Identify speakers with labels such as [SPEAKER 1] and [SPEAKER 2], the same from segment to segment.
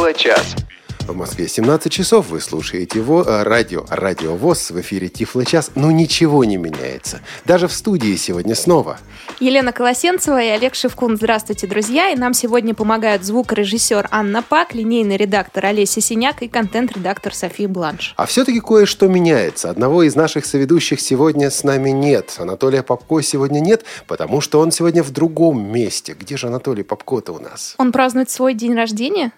[SPEAKER 1] Тифло-час.
[SPEAKER 2] В Москве 17 часов, вы слушаете его, э, радио, радио ВОЗ в эфире Тифло час, но ничего не меняется. Даже в студии сегодня снова.
[SPEAKER 3] Елена Колосенцева и Олег Шевкун. Здравствуйте, друзья. И нам сегодня помогают звукорежиссер Анна Пак, линейный редактор Олеся Синяк и контент-редактор София Бланш.
[SPEAKER 2] А все-таки кое-что меняется. Одного из наших соведущих сегодня с нами нет. Анатолия Попко сегодня нет, потому что он сегодня в другом месте. Где же Анатолий Попко-то у нас?
[SPEAKER 3] Он празднует свой день рождения?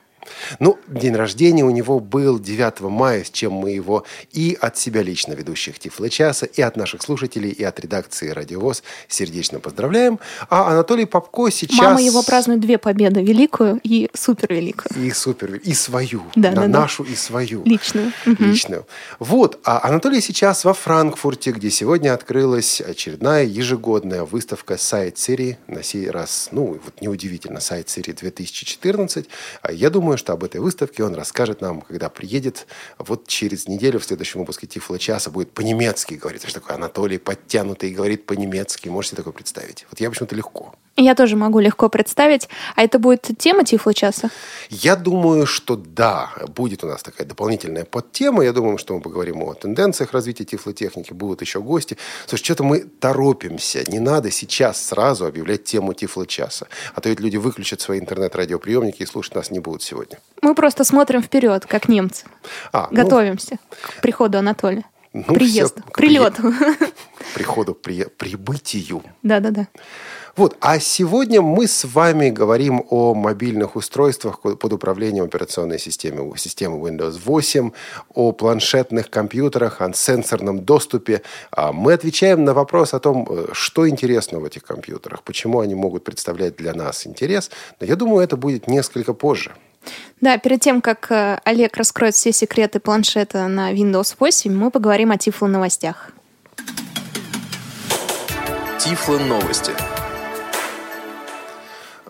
[SPEAKER 2] Ну, день рождения у него был 9 мая, с чем мы его и от себя лично, ведущих Тифлы часа, и от наших слушателей, и от редакции «Радиовоз» сердечно поздравляем. А Анатолий Попко сейчас...
[SPEAKER 3] Мама его празднует две победы, великую и супервеликую.
[SPEAKER 2] И супер, и свою,
[SPEAKER 3] да,
[SPEAKER 2] да,
[SPEAKER 3] да,
[SPEAKER 2] нашу и свою.
[SPEAKER 3] Личную.
[SPEAKER 2] Личную. Вот, а Анатолий сейчас во Франкфурте, где сегодня открылась очередная ежегодная выставка Сайт City, на сей раз, ну, вот неудивительно, Сайт City 2014. Я думаю, думаю, что об этой выставке он расскажет нам, когда приедет. Вот через неделю в следующем выпуске Тифла часа будет по-немецки говорить. что такой Анатолий подтянутый говорит по-немецки. Можете такое представить? Вот я почему-то легко.
[SPEAKER 3] Я тоже могу легко представить. А это будет тема Тифла часа?
[SPEAKER 2] Я думаю, что да. Будет у нас такая дополнительная подтема. Я думаю, что мы поговорим о тенденциях развития тифлотехники. Будут еще гости. Слушай, что-то мы торопимся. Не надо сейчас сразу объявлять тему Тифла часа. А то ведь люди выключат свои интернет-радиоприемники и слушать нас не будут сегодня.
[SPEAKER 3] Мы просто смотрим вперед, как немцы. А, ну, Готовимся ну, к приходу Анатолия. Ну, Приезду, все, к прилету.
[SPEAKER 2] К приходу, при, прибытию.
[SPEAKER 3] Да-да-да.
[SPEAKER 2] Вот, а сегодня мы с вами говорим о мобильных устройствах под управлением операционной системы, системы Windows 8, о планшетных компьютерах, о сенсорном доступе. А мы отвечаем на вопрос о том, э, что интересно в этих компьютерах, почему они могут представлять для нас интерес. Но я думаю, это будет несколько позже.
[SPEAKER 3] Да, перед тем, как э, Олег раскроет все секреты планшета на Windows 8, мы поговорим о Тифло новостях.
[SPEAKER 1] Тифло новости.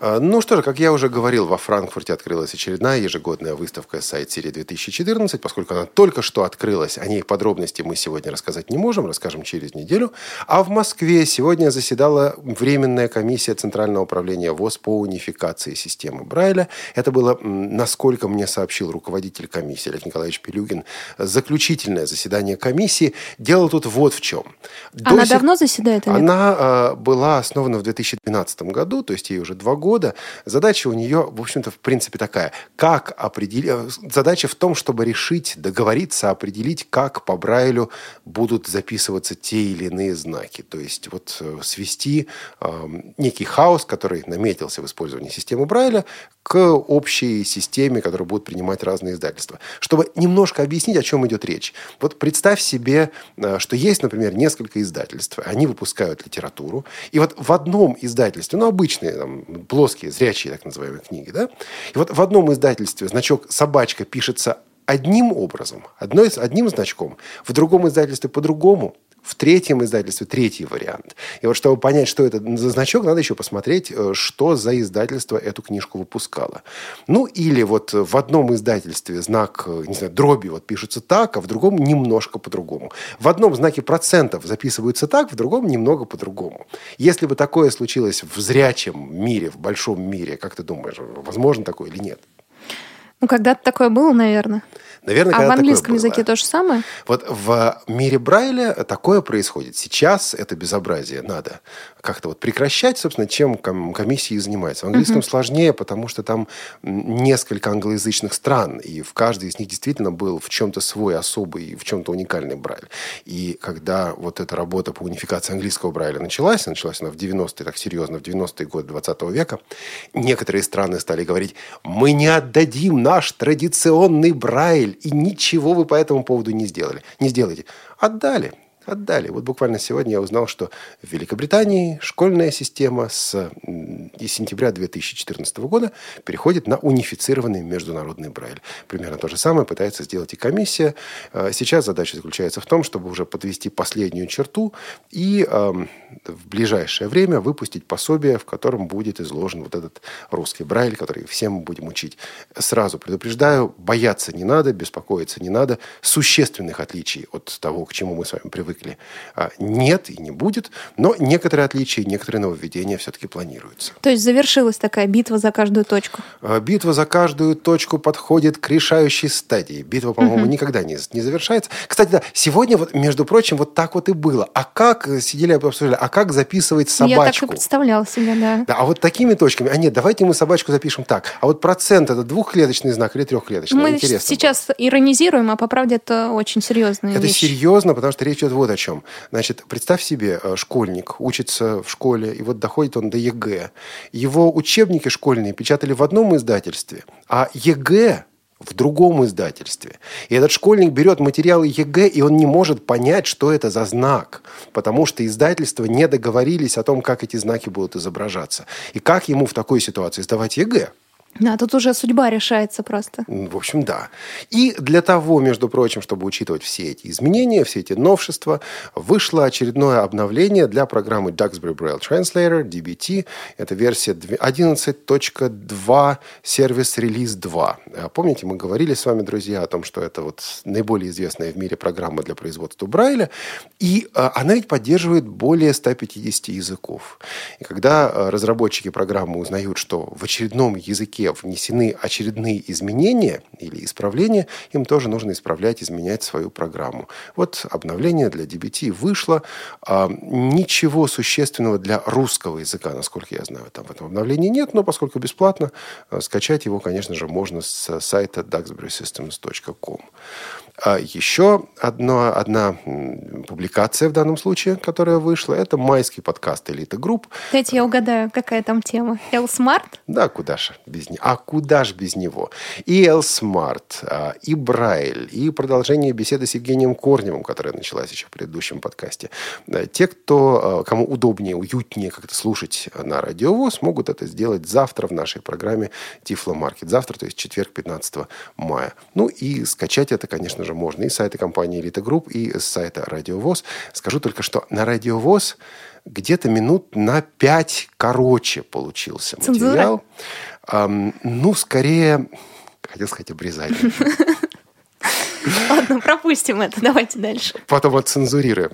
[SPEAKER 2] А, ну что же, как я уже говорил, во Франкфурте открылась очередная ежегодная выставка сайт серии 2014. Поскольку она только что открылась, о ней подробности мы сегодня рассказать не можем, расскажем через неделю. А в Москве сегодня заседала Временная комиссия Центрального управления ВОЗ по унификации системы Брайля. Это было, насколько мне сообщил руководитель комиссии Олег Николаевич Пелюгин, заключительное заседание комиссии. Дело тут вот в чем.
[SPEAKER 3] До она сих... давно заседает?
[SPEAKER 2] Олег? Она э, была основана в 2012 году, то есть ей уже два года года. Задача у нее, в общем-то, в принципе такая. Как определить... Э, задача в том, чтобы решить, договориться, определить, как по Брайлю будут записываться те или иные знаки. То есть вот э, свести э, некий хаос, который наметился в использовании системы Брайля, к общей системе, которую будут принимать разные издательства. Чтобы немножко объяснить, о чем идет речь. Вот представь себе, э, что есть, например, несколько издательств. Они выпускают литературу. И вот в одном издательстве, ну, обычные, там, плоские, зрячие, так называемые книги, да? И вот в одном издательстве значок «собачка» пишется одним образом, одной, одним значком, в другом издательстве по-другому, в третьем издательстве третий вариант. И вот чтобы понять, что это за значок, надо еще посмотреть, э, что за издательство эту книжку выпускало. Ну, или вот в одном издательстве знак, э, не знаю, дроби вот пишется так, а в другом немножко по-другому. В одном знаке процентов записываются так, в другом немного по-другому. Если бы такое случилось в зрячем мире, в большом мире, как ты думаешь, возможно такое или нет?
[SPEAKER 3] Ну, когда-то такое было, наверное.
[SPEAKER 2] Наверное,
[SPEAKER 3] а в английском языке то же самое?
[SPEAKER 2] Вот в мире Брайля такое происходит. Сейчас это безобразие надо как-то вот прекращать, собственно, чем комиссии занимаются. В английском uh-huh. сложнее, потому что там несколько англоязычных стран, и в каждой из них действительно был в чем-то свой особый, в чем-то уникальный Брайль. И когда вот эта работа по унификации английского Брайля началась, началась она в 90-е, так серьезно, в 90-е годы 20 века, некоторые страны стали говорить, мы не отдадим наш традиционный Брайль, и ничего вы по этому поводу не сделали. Не сделаете. Отдали. Отдали. Вот буквально сегодня я узнал, что в Великобритании школьная система с сентября 2014 года переходит на унифицированный международный Брайль. Примерно то же самое пытается сделать и комиссия. А, сейчас задача заключается в том, чтобы уже подвести последнюю черту и э, в ближайшее время выпустить пособие, в котором будет изложен вот этот русский Брайль, который всем будем учить. Сразу предупреждаю, бояться не надо, беспокоиться не надо. Существенных отличий от того, к чему мы с вами привыкли а, нет и не будет, но некоторые отличия, некоторые нововведения все-таки планируются.
[SPEAKER 3] То есть завершилась такая битва за каждую точку.
[SPEAKER 2] А, битва за каждую точку подходит к решающей стадии. Битва, по-моему, никогда не, не завершается. Кстати, да, сегодня, вот, между прочим, вот так вот и было. А как, э, сидели обсуждали, а как записывать собачку?
[SPEAKER 3] Я так и представляла себе, да.
[SPEAKER 2] Да, а вот такими точками, а нет, давайте мы собачку запишем так. А вот процент это двухклеточный знак или трехклеточный?
[SPEAKER 3] Мы
[SPEAKER 2] Интересно
[SPEAKER 3] сейчас было. иронизируем, а по правде это очень серьезная
[SPEAKER 2] Это
[SPEAKER 3] вещь.
[SPEAKER 2] серьезно, потому что речь идет вот о чем. Значит, представь себе, э, школьник учится в школе, и вот доходит он до ЕГЭ. Его учебники школьные печатали в одном издательстве, а ЕГЭ в другом издательстве. И этот школьник берет материалы ЕГЭ, и он не может понять, что это за знак, потому что издательства не договорились о том, как эти знаки будут изображаться. И как ему в такой ситуации сдавать ЕГЭ?
[SPEAKER 3] Да, тут уже судьба решается просто.
[SPEAKER 2] В общем, да. И для того, между прочим, чтобы учитывать все эти изменения, все эти новшества, вышло очередное обновление для программы Duxbury Braille Translator, DBT. Это версия 11.2, service release 2. Помните, мы говорили с вами, друзья, о том, что это вот наиболее известная в мире программа для производства Брайля. И а, она ведь поддерживает более 150 языков. И когда а, разработчики программы узнают, что в очередном языке языке внесены очередные изменения или исправления, им тоже нужно исправлять, изменять свою программу. Вот обновление для DBT вышло. А, ничего существенного для русского языка, насколько я знаю, там в этом обновлении нет, но поскольку бесплатно, а, скачать его, конечно же, можно с сайта duxburysystems.com. А еще одно, одна публикация в данном случае, которая вышла, это майский подкаст «Элита Групп».
[SPEAKER 3] Дайте я угадаю, какая там тема. L-Smart?
[SPEAKER 2] Да, куда же без него. А куда же без него? И L-Smart, а, и Брайль, и продолжение беседы с Евгением Корневым, которая началась еще в предыдущем подкасте. Те, кто, а, кому удобнее, уютнее как-то слушать на радиовоз, могут это сделать завтра в нашей программе Тифло Маркет. Завтра, то есть четверг, 15 мая. Ну и скачать это, конечно конечно же, можно и с сайта компании «Элита Групп», и с сайта «Радиовоз». Скажу только, что на «Радиовоз» где-то минут на пять короче получился материал. Эм, ну, скорее, хотел сказать, обрезание.
[SPEAKER 3] Ладно, пропустим это, давайте дальше.
[SPEAKER 2] Потом отцензурируем.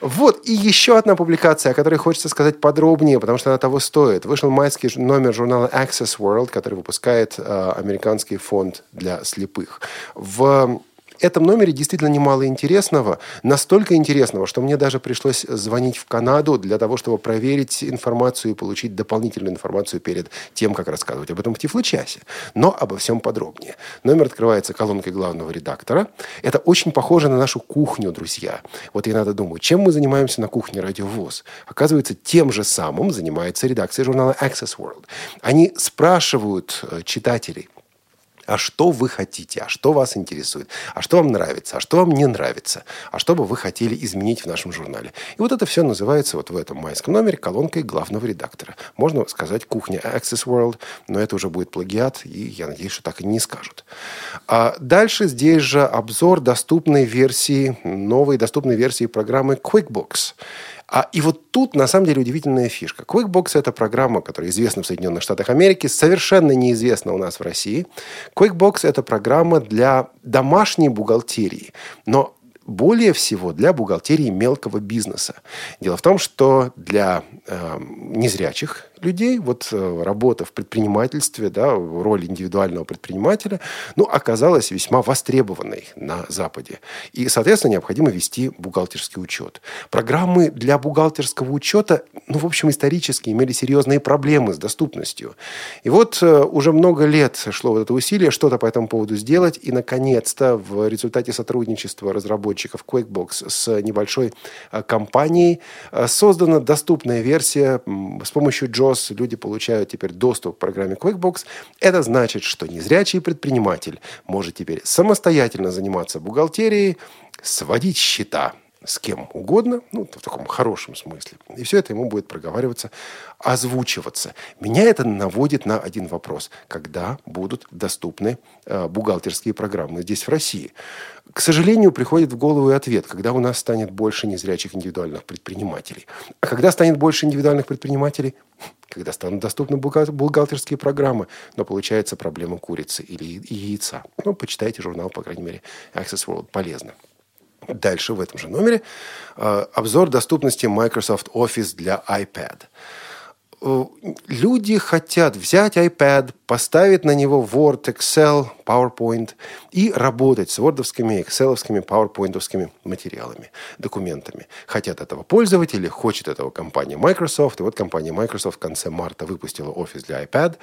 [SPEAKER 2] Вот, и еще одна публикация, о которой хочется сказать подробнее, потому что она того стоит. Вышел майский номер журнала Access World, который выпускает э, американский фонд для слепых. В этом номере действительно немало интересного. Настолько интересного, что мне даже пришлось звонить в Канаду для того, чтобы проверить информацию и получить дополнительную информацию перед тем, как рассказывать об этом в Тифло-часе. Но обо всем подробнее. Номер открывается колонкой главного редактора. Это очень похоже на нашу кухню, друзья. Вот я надо думаю, чем мы занимаемся на кухне Радио ВОЗ? Оказывается, тем же самым занимается редакция журнала Access World. Они спрашивают э, читателей – а что вы хотите, а что вас интересует, а что вам нравится, а что вам не нравится, а что бы вы хотели изменить в нашем журнале. И вот это все называется вот в этом майском номере колонкой главного редактора. Можно сказать кухня Access World, но это уже будет плагиат, и я надеюсь, что так и не скажут. А дальше здесь же обзор доступной версии, новой доступной версии программы QuickBooks. А, и вот тут, на самом деле, удивительная фишка. QuickBooks – это программа, которая известна в Соединенных Штатах Америки, совершенно неизвестна у нас в России. QuickBooks – это программа для домашней бухгалтерии. Но более всего для бухгалтерии мелкого бизнеса. Дело в том, что для э, незрячих людей, вот э, работа в предпринимательстве, да, роль индивидуального предпринимателя, ну, оказалась весьма востребованной на Западе. И, соответственно, необходимо вести бухгалтерский учет. Программы для бухгалтерского учета, ну, в общем, исторически имели серьезные проблемы с доступностью. И вот э, уже много лет шло вот это усилие что-то по этому поводу сделать, и, наконец-то, в результате сотрудничества разработчиков QuickBooks с небольшой э, компанией создана доступная версия с помощью Джо ВОЗ, люди получают теперь доступ к программе QuickBooks. Это значит, что незрячий предприниматель может теперь самостоятельно заниматься бухгалтерией, сводить счета с кем угодно, ну, в таком хорошем смысле. И все это ему будет проговариваться, озвучиваться. Меня это наводит на один вопрос. Когда будут доступны э, бухгалтерские программы здесь, в России? К сожалению, приходит в голову и ответ, когда у нас станет больше незрячих индивидуальных предпринимателей. А когда станет больше индивидуальных предпринимателей? Когда станут доступны бухгалтерские программы, но получается проблема курицы или яйца. Ну, почитайте журнал, по крайней мере, Access World. Полезно. Дальше в этом же номере э, обзор доступности Microsoft Office для iPad. э, люди хотят взять iPad, поставить на него Word, Excel, PowerPoint и работать с вордовскими, экселовскими, PowerPointовскими материалами, документами. Хотят этого пользователи, хочет этого компания Microsoft. И вот компания Microsoft в конце марта выпустила офис для iPad.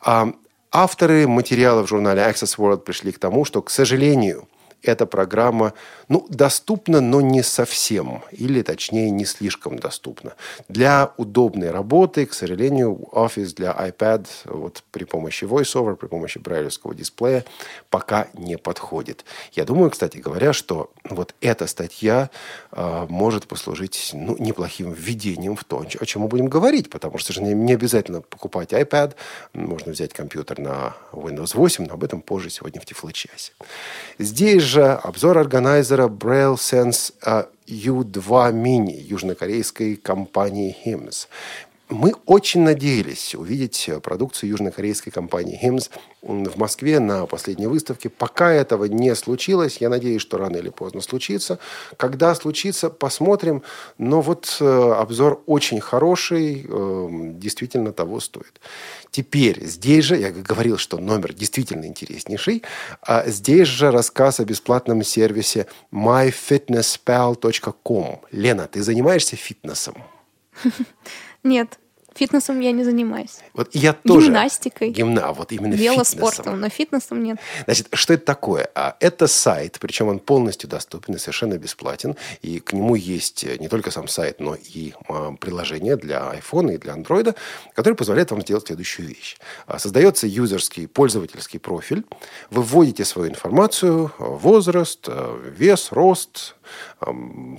[SPEAKER 2] А авторы материала в журнале Access World пришли к тому, что, к сожалению, эта программа ну, доступна, но не совсем, или точнее не слишком доступна. Для удобной работы, к сожалению, Office для iPad вот, при помощи VoiceOver, при помощи брайлевского дисплея пока не подходит. Я думаю, кстати говоря, что вот эта статья э, может послужить ну, неплохим введением в то, о чем мы будем говорить, потому что же не обязательно покупать iPad, можно взять компьютер на Windows 8, но об этом позже сегодня в Тифлочасе. Здесь же обзор органайзера Braille Sense U2 Mini южнокорейской компании HIMS. Мы очень надеялись увидеть продукцию южнокорейской компании HIMS в Москве на последней выставке. Пока этого не случилось, я надеюсь, что рано или поздно случится. Когда случится, посмотрим. Но вот э, обзор очень хороший, э, действительно того стоит. Теперь здесь же, я говорил, что номер действительно интереснейший, а здесь же рассказ о бесплатном сервисе myfitnesspal.com. Лена, ты занимаешься фитнесом?
[SPEAKER 3] Нет. Фитнесом я не занимаюсь.
[SPEAKER 2] Вот я тоже.
[SPEAKER 3] Гимнастикой.
[SPEAKER 2] Гимна, вот именно
[SPEAKER 3] Велоспортом,
[SPEAKER 2] фитнесом.
[SPEAKER 3] но фитнесом нет.
[SPEAKER 2] Значит, что это такое? А, Это сайт, причем он полностью доступен и совершенно бесплатен. И к нему есть не только сам сайт, но и а, приложение для iPhone и для Android, которое позволяет вам сделать следующую вещь. А, Создается юзерский, пользовательский профиль. Вы вводите свою информацию, возраст, вес, рост,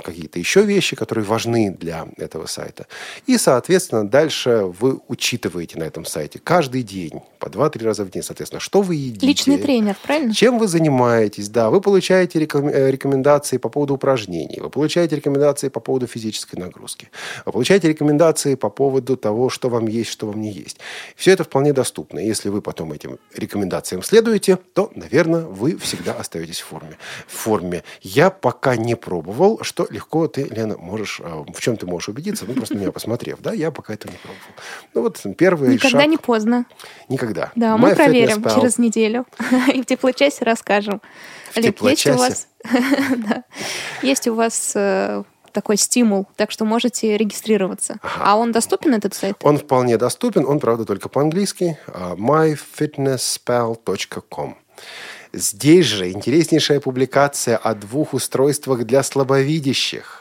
[SPEAKER 2] какие-то еще вещи, которые важны для этого сайта. И, соответственно, дальше вы учитываете на этом сайте каждый день, по 2-3 раза в день, соответственно, что вы едите.
[SPEAKER 3] Личный тренер, правильно?
[SPEAKER 2] Чем вы занимаетесь, да. Вы получаете э, рекомендации по поводу упражнений, вы получаете рекомендации по поводу физической нагрузки, вы получаете рекомендации по поводу того, что вам есть, что вам не есть. Все это вполне доступно. Если вы потом этим рекомендациям следуете, то, наверное, вы всегда остаетесь в форме. В форме. Я пока не пробовал, что легко ты, Лена, можешь, э, в чем ты можешь убедиться, ну, просто меня посмотрев, да, я пока это не пробовал. Ну, вот первый
[SPEAKER 3] Никогда
[SPEAKER 2] шаг.
[SPEAKER 3] не поздно.
[SPEAKER 2] Никогда.
[SPEAKER 3] Да, мы
[SPEAKER 2] My
[SPEAKER 3] проверим
[SPEAKER 2] Fitness Pal.
[SPEAKER 3] через неделю. И в теплочасе расскажем.
[SPEAKER 2] В
[SPEAKER 3] Олег, есть у
[SPEAKER 2] теплочасе?
[SPEAKER 3] вас... Да. Есть у вас э, такой стимул, так что можете регистрироваться. А он доступен, этот сайт?
[SPEAKER 2] Он вполне доступен, он, правда, только по-английски. а, myfitnesspal.com. Здесь же интереснейшая публикация о двух устройствах для слабовидящих.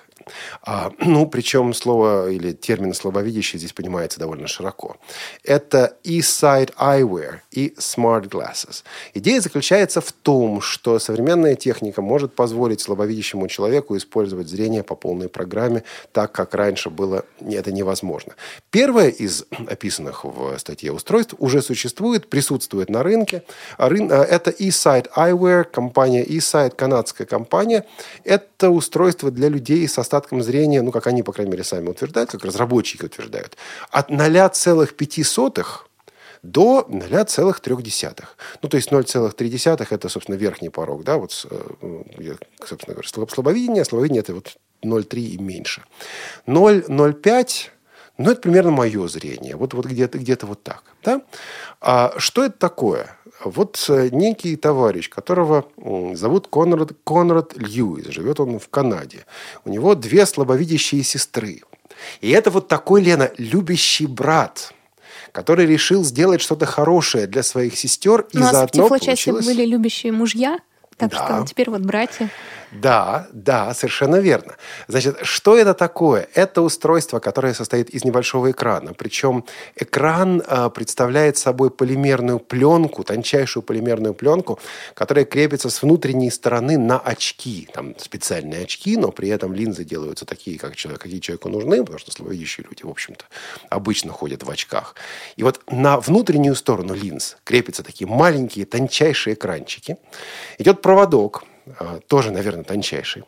[SPEAKER 2] А, ну, причем слово или термин слабовидящий здесь понимается довольно широко. Это eSight Eyewear и Smart Glasses. Идея заключается в том, что современная техника может позволить слабовидящему человеку использовать зрение по полной программе, так как раньше было это невозможно. Первое из описанных в статье устройств уже существует, присутствует на рынке. А а, Это eSight Eyewear, компания eSight, канадская компания. Это устройство для людей с остатком зрения, ну, как они, по крайней мере, сами утверждают, как разработчики утверждают, от 0,05 до 0,3. Ну, то есть 0,3 это, собственно, верхний порог, да, вот, э, где, собственно говоря, слаб- слабовидение, а слабовидение это вот 0,3 и меньше. 0,05 ну, это примерно мое зрение. Вот, вот где-то, где-то вот так. Да? А что это такое? Вот э, некий товарищ, которого зовут Конрад, Конрад Льюис, живет он в Канаде. У него две слабовидящие сестры. И это вот такой, Лена, любящий брат, который решил сделать что-то хорошее для своих сестер. И
[SPEAKER 3] У нас в
[SPEAKER 2] заодно
[SPEAKER 3] Тифлочасе
[SPEAKER 2] получилось...
[SPEAKER 3] были любящие мужья, так
[SPEAKER 2] Да.
[SPEAKER 3] что теперь вот братья.
[SPEAKER 2] Да, да, совершенно верно. Значит, что это такое? Это устройство, которое состоит из небольшого экрана. Причем экран э, представляет собой полимерную пленку, тончайшую полимерную пленку, которая крепится с внутренней стороны на очки. Там специальные очки, но при этом линзы делаются такие, как человек, какие человеку нужны, потому что слабовидящие люди, в общем-то, обычно ходят в очках. И вот на внутреннюю сторону линз крепятся такие маленькие, тончайшие экранчики. Идет проводок, тоже, наверное, тончайший.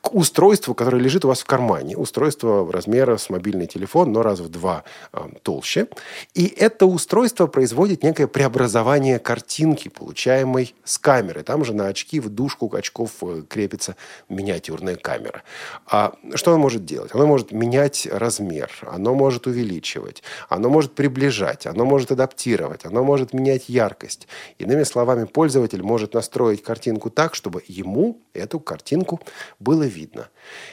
[SPEAKER 2] К устройству, которое лежит у вас в кармане. Устройство размера с мобильный телефон, но раз в два э, толще. И это устройство производит некое преобразование картинки, получаемой с камеры. Там же на очки, в дужку очков э, крепится миниатюрная камера. А что оно может делать? Оно может менять размер, оно может увеличивать, оно может приближать, оно может адаптировать, оно может менять яркость. Иными словами, пользователь может настроить картинку так, чтобы ему эту картинку было видно.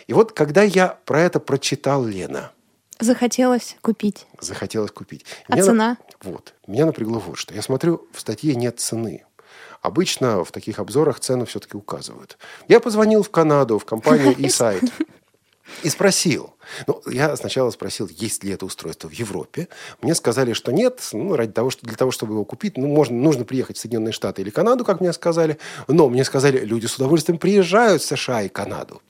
[SPEAKER 2] И вот когда я про это прочитал, Лена...
[SPEAKER 3] Захотелось купить.
[SPEAKER 2] Захотелось купить.
[SPEAKER 3] А меня цена?
[SPEAKER 2] Вот. Меня напрягло вот что. Я смотрю, в статье нет цены. Обычно в таких обзорах цены все-таки указывают. Я позвонил в Канаду, в компанию eSite. И спросил. Ну, я сначала спросил, есть ли это устройство в Европе. Мне сказали, что нет. Ну, ради того, что, для того, чтобы его купить, ну, можно, нужно приехать в Соединенные Штаты или Канаду, как мне сказали. Но мне сказали, люди с удовольствием приезжают в США и Канаду.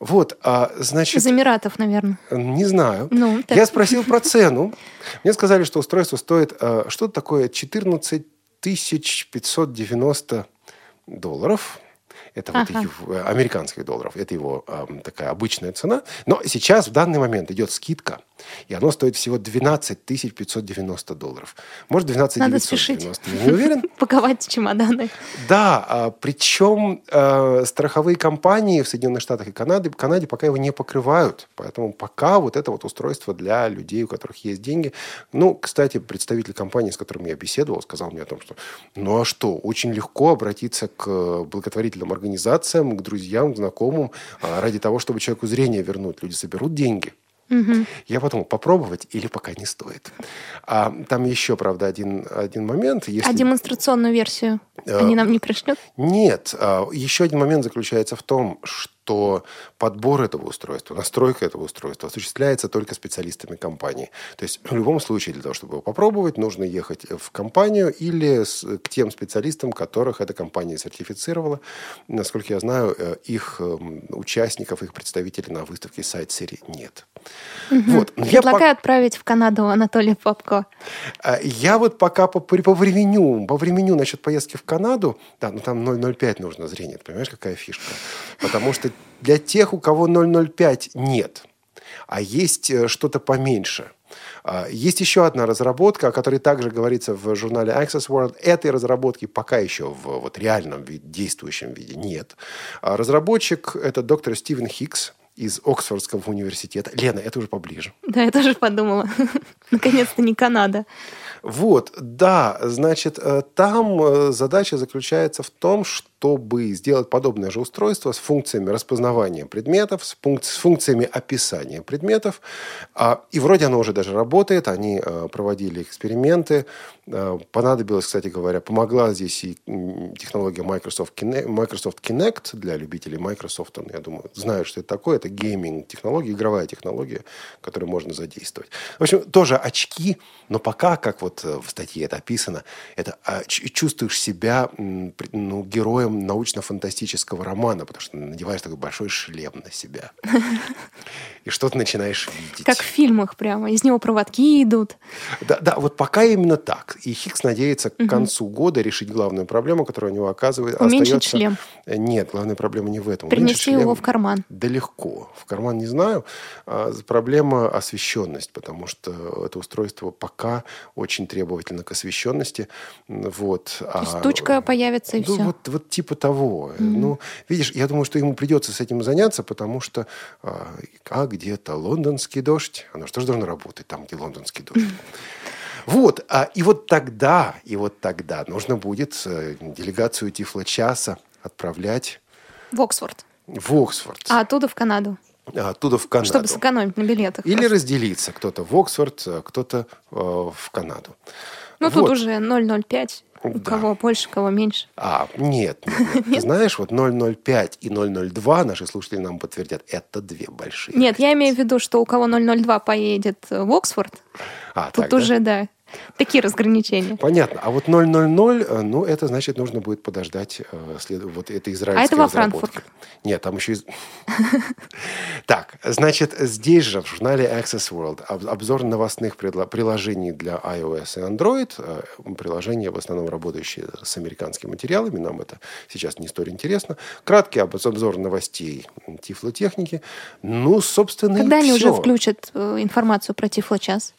[SPEAKER 2] Вот, а, значит...
[SPEAKER 3] Из Эмиратов, наверное.
[SPEAKER 2] Не знаю. Ну, так. Я спросил про цену. Мне сказали, что устройство стоит а, что-то такое 14 590 долларов. Это ага. вот его, э, американских долларов. Это его э, такая обычная цена. Но сейчас, в данный момент, идет скидка. И оно стоит всего 12 590 долларов. Может, 12
[SPEAKER 3] Надо 990.
[SPEAKER 2] Спешить. Я не уверен.
[SPEAKER 3] Паковать чемоданы.
[SPEAKER 2] Да, а, причем э, страховые компании в Соединенных Штатах и Канаде, Канаде пока его не покрывают. Поэтому пока вот это вот устройство для людей, у которых есть деньги. Ну, кстати, представитель компании, с которым я беседовал, сказал мне о том, что ну а что, очень легко обратиться к благотворительным организациям, к друзьям, к знакомым а, ради того, чтобы человеку зрение вернуть. Люди соберут деньги. Угу. Я подумал, попробовать или пока не стоит. А, там еще, правда, один, один момент.
[SPEAKER 3] Если... А демонстрационную версию а, они нам не пришлют?
[SPEAKER 2] Нет. А, еще один момент заключается в том, что что подбор этого устройства, настройка этого устройства осуществляется только специалистами компании. То есть в любом случае для того, чтобы его попробовать, нужно ехать в компанию или с, к тем специалистам, которых эта компания сертифицировала. Насколько я знаю, э, их эм, участников, их представителей на выставке сайт серии нет.
[SPEAKER 3] Угу. Вот. Предлагаю я отправить в Канаду Анатолия Попко.
[SPEAKER 2] А, я вот пока по, по времени, по времени насчет поездки в Канаду, да, ну там 0,05 нужно зрение, понимаешь, какая фишка? Потому что для тех, у кого 0,05 нет, а есть э, что-то поменьше – а, есть еще одна разработка, о которой также говорится в журнале Access World. Этой разработки пока еще в вот, реальном действующем виде нет. А разработчик – это доктор Стивен Хикс из Оксфордского университета. Лена, это уже поближе.
[SPEAKER 3] Да, я тоже подумала. Наконец-то не Канада.
[SPEAKER 2] Вот, да, значит, э, там э, задача заключается в том, чтобы сделать подобное же устройство с функциями распознавания предметов, с, функ- с функциями описания предметов. А, и вроде оно уже даже работает, они э, проводили эксперименты. Понадобилось, кстати говоря, помогла здесь и технология Microsoft Kinect, Microsoft Kinect для любителей Microsoft, я думаю, знают, что это такое. Это гейминг-технология, игровая технология, которую можно задействовать. В общем, тоже очки, но пока, как вот э, в статье это описано, это а, чувствуешь себя ну, героем научно-фантастического романа, потому что надеваешь такой большой шлем на себя. И что-то начинаешь видеть.
[SPEAKER 3] Как в фильмах прямо. Из него проводки идут.
[SPEAKER 2] Да, да вот пока именно так. И Хикс надеется к концу года решить главную проблему, которая у него оказывается.
[SPEAKER 3] Уменьшить остается... шлем.
[SPEAKER 2] Э, нет, главная проблема не в этом.
[SPEAKER 3] Принести его в карман.
[SPEAKER 2] Да легко. В карман не знаю. А, проблема освещенность, потому что это устройство пока очень очень требовательно к освещенности. Вот.
[SPEAKER 3] То есть а, тучка появится и
[SPEAKER 2] ну,
[SPEAKER 3] все?
[SPEAKER 2] Вот, вот типа того. Mm-hmm. Ну, видишь, я думаю, что ему придется с этим заняться, потому что а, а где-то лондонский дождь, оно что же должно работать там, где лондонский дождь? Вот, а, и вот тогда, и вот тогда нужно будет э, делегацию Тифла часа отправлять
[SPEAKER 3] в Оксфорд.
[SPEAKER 2] В Оксфорд.
[SPEAKER 3] А оттуда в Канаду.
[SPEAKER 2] А оттуда в Канаду.
[SPEAKER 3] Чтобы сэкономить на билетах.
[SPEAKER 2] Или просто. разделиться. Кто-то в Оксфорд, а кто-то э, в Канаду.
[SPEAKER 3] Ну, вот. тут уже 0,05. У да. кого больше, кого меньше.
[SPEAKER 2] А, нет. нет, нет. Ты знаешь, вот 0,05 и 0,02 наши слушатели нам подтвердят, это две большие
[SPEAKER 3] Нет, я имею в виду, что у кого 0,02 поедет в Оксфорд, а, тут так, уже, да? да Такие разграничения.
[SPEAKER 2] Понятно. А вот 000, э, ну, это значит, нужно будет подождать э, след... вот это израильские
[SPEAKER 3] А это во. Франкфурт.
[SPEAKER 2] Нет, там еще... Так, значит, здесь же в журнале Access World об- обзор новостных приложений для iOS и Android. Э, Приложения в основном работающие с американскими материалами. Нам это сейчас не столь интересно. Краткий обз- обзор новостей тифлотехники. Ну, собственно,
[SPEAKER 3] Когда они
[SPEAKER 2] все.
[SPEAKER 3] уже включат информацию про Тифло-час?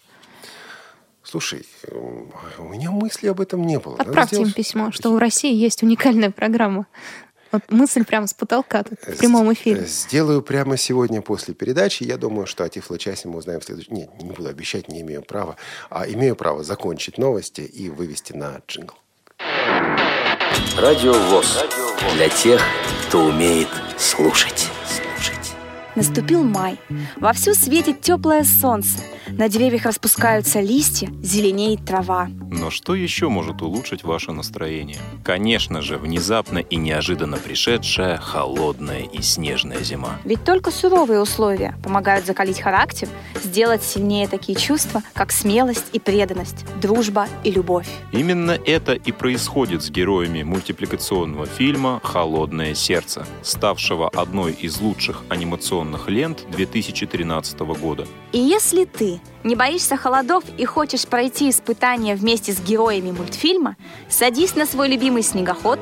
[SPEAKER 2] Слушай, м, у меня мысли об этом не было.
[SPEAKER 3] Отправьте им письмо, что у России есть уникальная программа. Вот мысль прямо с потолка тут, в прямом
[SPEAKER 2] С-
[SPEAKER 3] эфире.
[SPEAKER 2] э, Сделаю прямо сегодня после передачи. Я думаю, что о Тифло-часе мы узнаем в следующем... Нет, не буду обещать, не имею права. А имею право закончить новости и вывести на джингл.
[SPEAKER 1] Радио ВОЗ. Для тех, кто умеет слушать.
[SPEAKER 4] Наступил май. Вовсю светит теплое солнце. На деревьях распускаются листья, зеленеет трава.
[SPEAKER 5] Но что еще может улучшить ваше настроение? Конечно же, внезапно и неожиданно пришедшая холодная и снежная зима.
[SPEAKER 4] Ведь только суровые условия помогают закалить характер, сделать сильнее такие чувства, как смелость и преданность, дружба и любовь.
[SPEAKER 5] Именно это и происходит с героями мультипликационного фильма «Холодное сердце», ставшего одной из лучших анимационных лент 2013 года.
[SPEAKER 4] И если ты не боишься холодов и хочешь пройти испытания вместе с героями мультфильма, садись на свой любимый снегоход,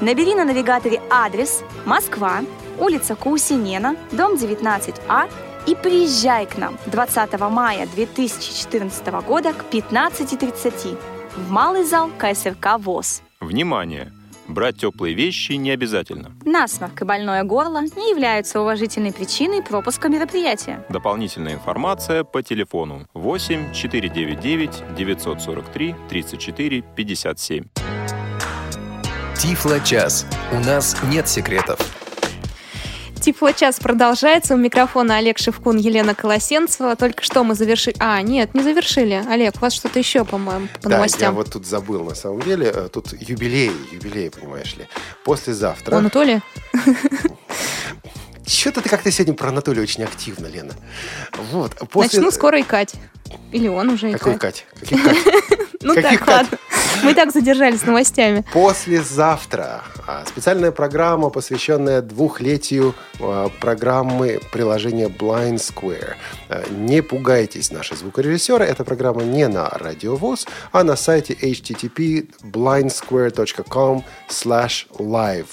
[SPEAKER 4] набери на навигаторе адрес Москва, улица Каусинена, дом 19А и приезжай к нам 20 мая 2014 года к 15.30 в малый зал КСРК ВОЗ.
[SPEAKER 5] Внимание! Брать теплые вещи не обязательно.
[SPEAKER 4] Насморк и больное горло не являются уважительной причиной пропуска мероприятия.
[SPEAKER 5] Дополнительная информация по телефону 8 499 943 34 57.
[SPEAKER 1] Тифло-час. У нас нет секретов.
[SPEAKER 3] Тифло-час продолжается. У микрофона Олег Шевкун, Елена Колосенцева. Только что мы завершили... А, нет, не завершили. Олег, у вас что-то еще, по-моему, по
[SPEAKER 2] да, я
[SPEAKER 3] новостям.
[SPEAKER 2] вот тут забыл, на самом деле. Э, Тут юбилей, юбилей, понимаешь ли.
[SPEAKER 3] У
[SPEAKER 2] Послезавтра...
[SPEAKER 3] Анатолия?
[SPEAKER 2] Что-то ты как-то сегодня про Анатолия очень активно, Лена. Вот. После...
[SPEAKER 3] Значит, ну, скоро и Кать. Или он уже и
[SPEAKER 2] Какой
[SPEAKER 3] Кать.
[SPEAKER 2] Каких Кать?
[SPEAKER 3] Ну
[SPEAKER 2] Каких
[SPEAKER 3] так, ладно. Мы так задержались с новостями.
[SPEAKER 2] Послезавтра а, специальная программа, посвященная двухлетию а, программы приложения Blind Square. А, Не пугайтесь, наши звукорежиссеры. Эта программа не на радиовоз, а на сайте http blindsquare.com live.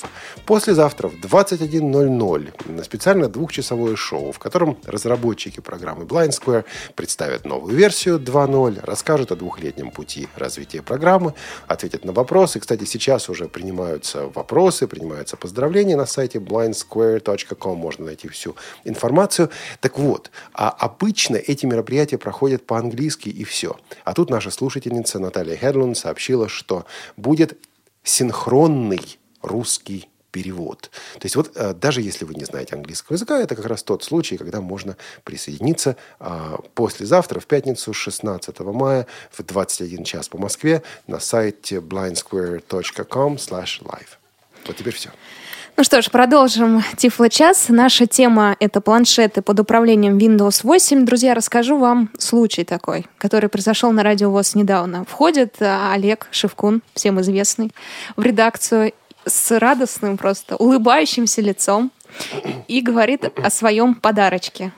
[SPEAKER 2] Послезавтра в 21.00 на специально двухчасовое шоу, в котором разработчики программы Blind Square представят новую версию 2.0, расскажут о двухлетнем пути развития программы, ответят на вопросы. Кстати, сейчас уже принимаются вопросы, принимаются поздравления на сайте blindsquare.com. Можно найти всю информацию. Так вот, а обычно эти мероприятия проходят по-английски и все. А тут наша слушательница Наталья Хедлун сообщила, что будет синхронный русский перевод. То есть вот э, даже если вы не знаете английского языка, это как раз тот случай, когда можно присоединиться э, послезавтра, в пятницу, 16 мая, в 21 час по Москве на сайте blindsquare.com live. Вот теперь все.
[SPEAKER 3] Ну что ж, продолжим Тифло-час. Наша тема — это планшеты под управлением Windows 8. Друзья, расскажу вам случай такой, который произошел на Радио ВОЗ недавно. Входит а, Олег Шевкун, всем известный, в редакцию с радостным просто, улыбающимся лицом и говорит о своем подарочке.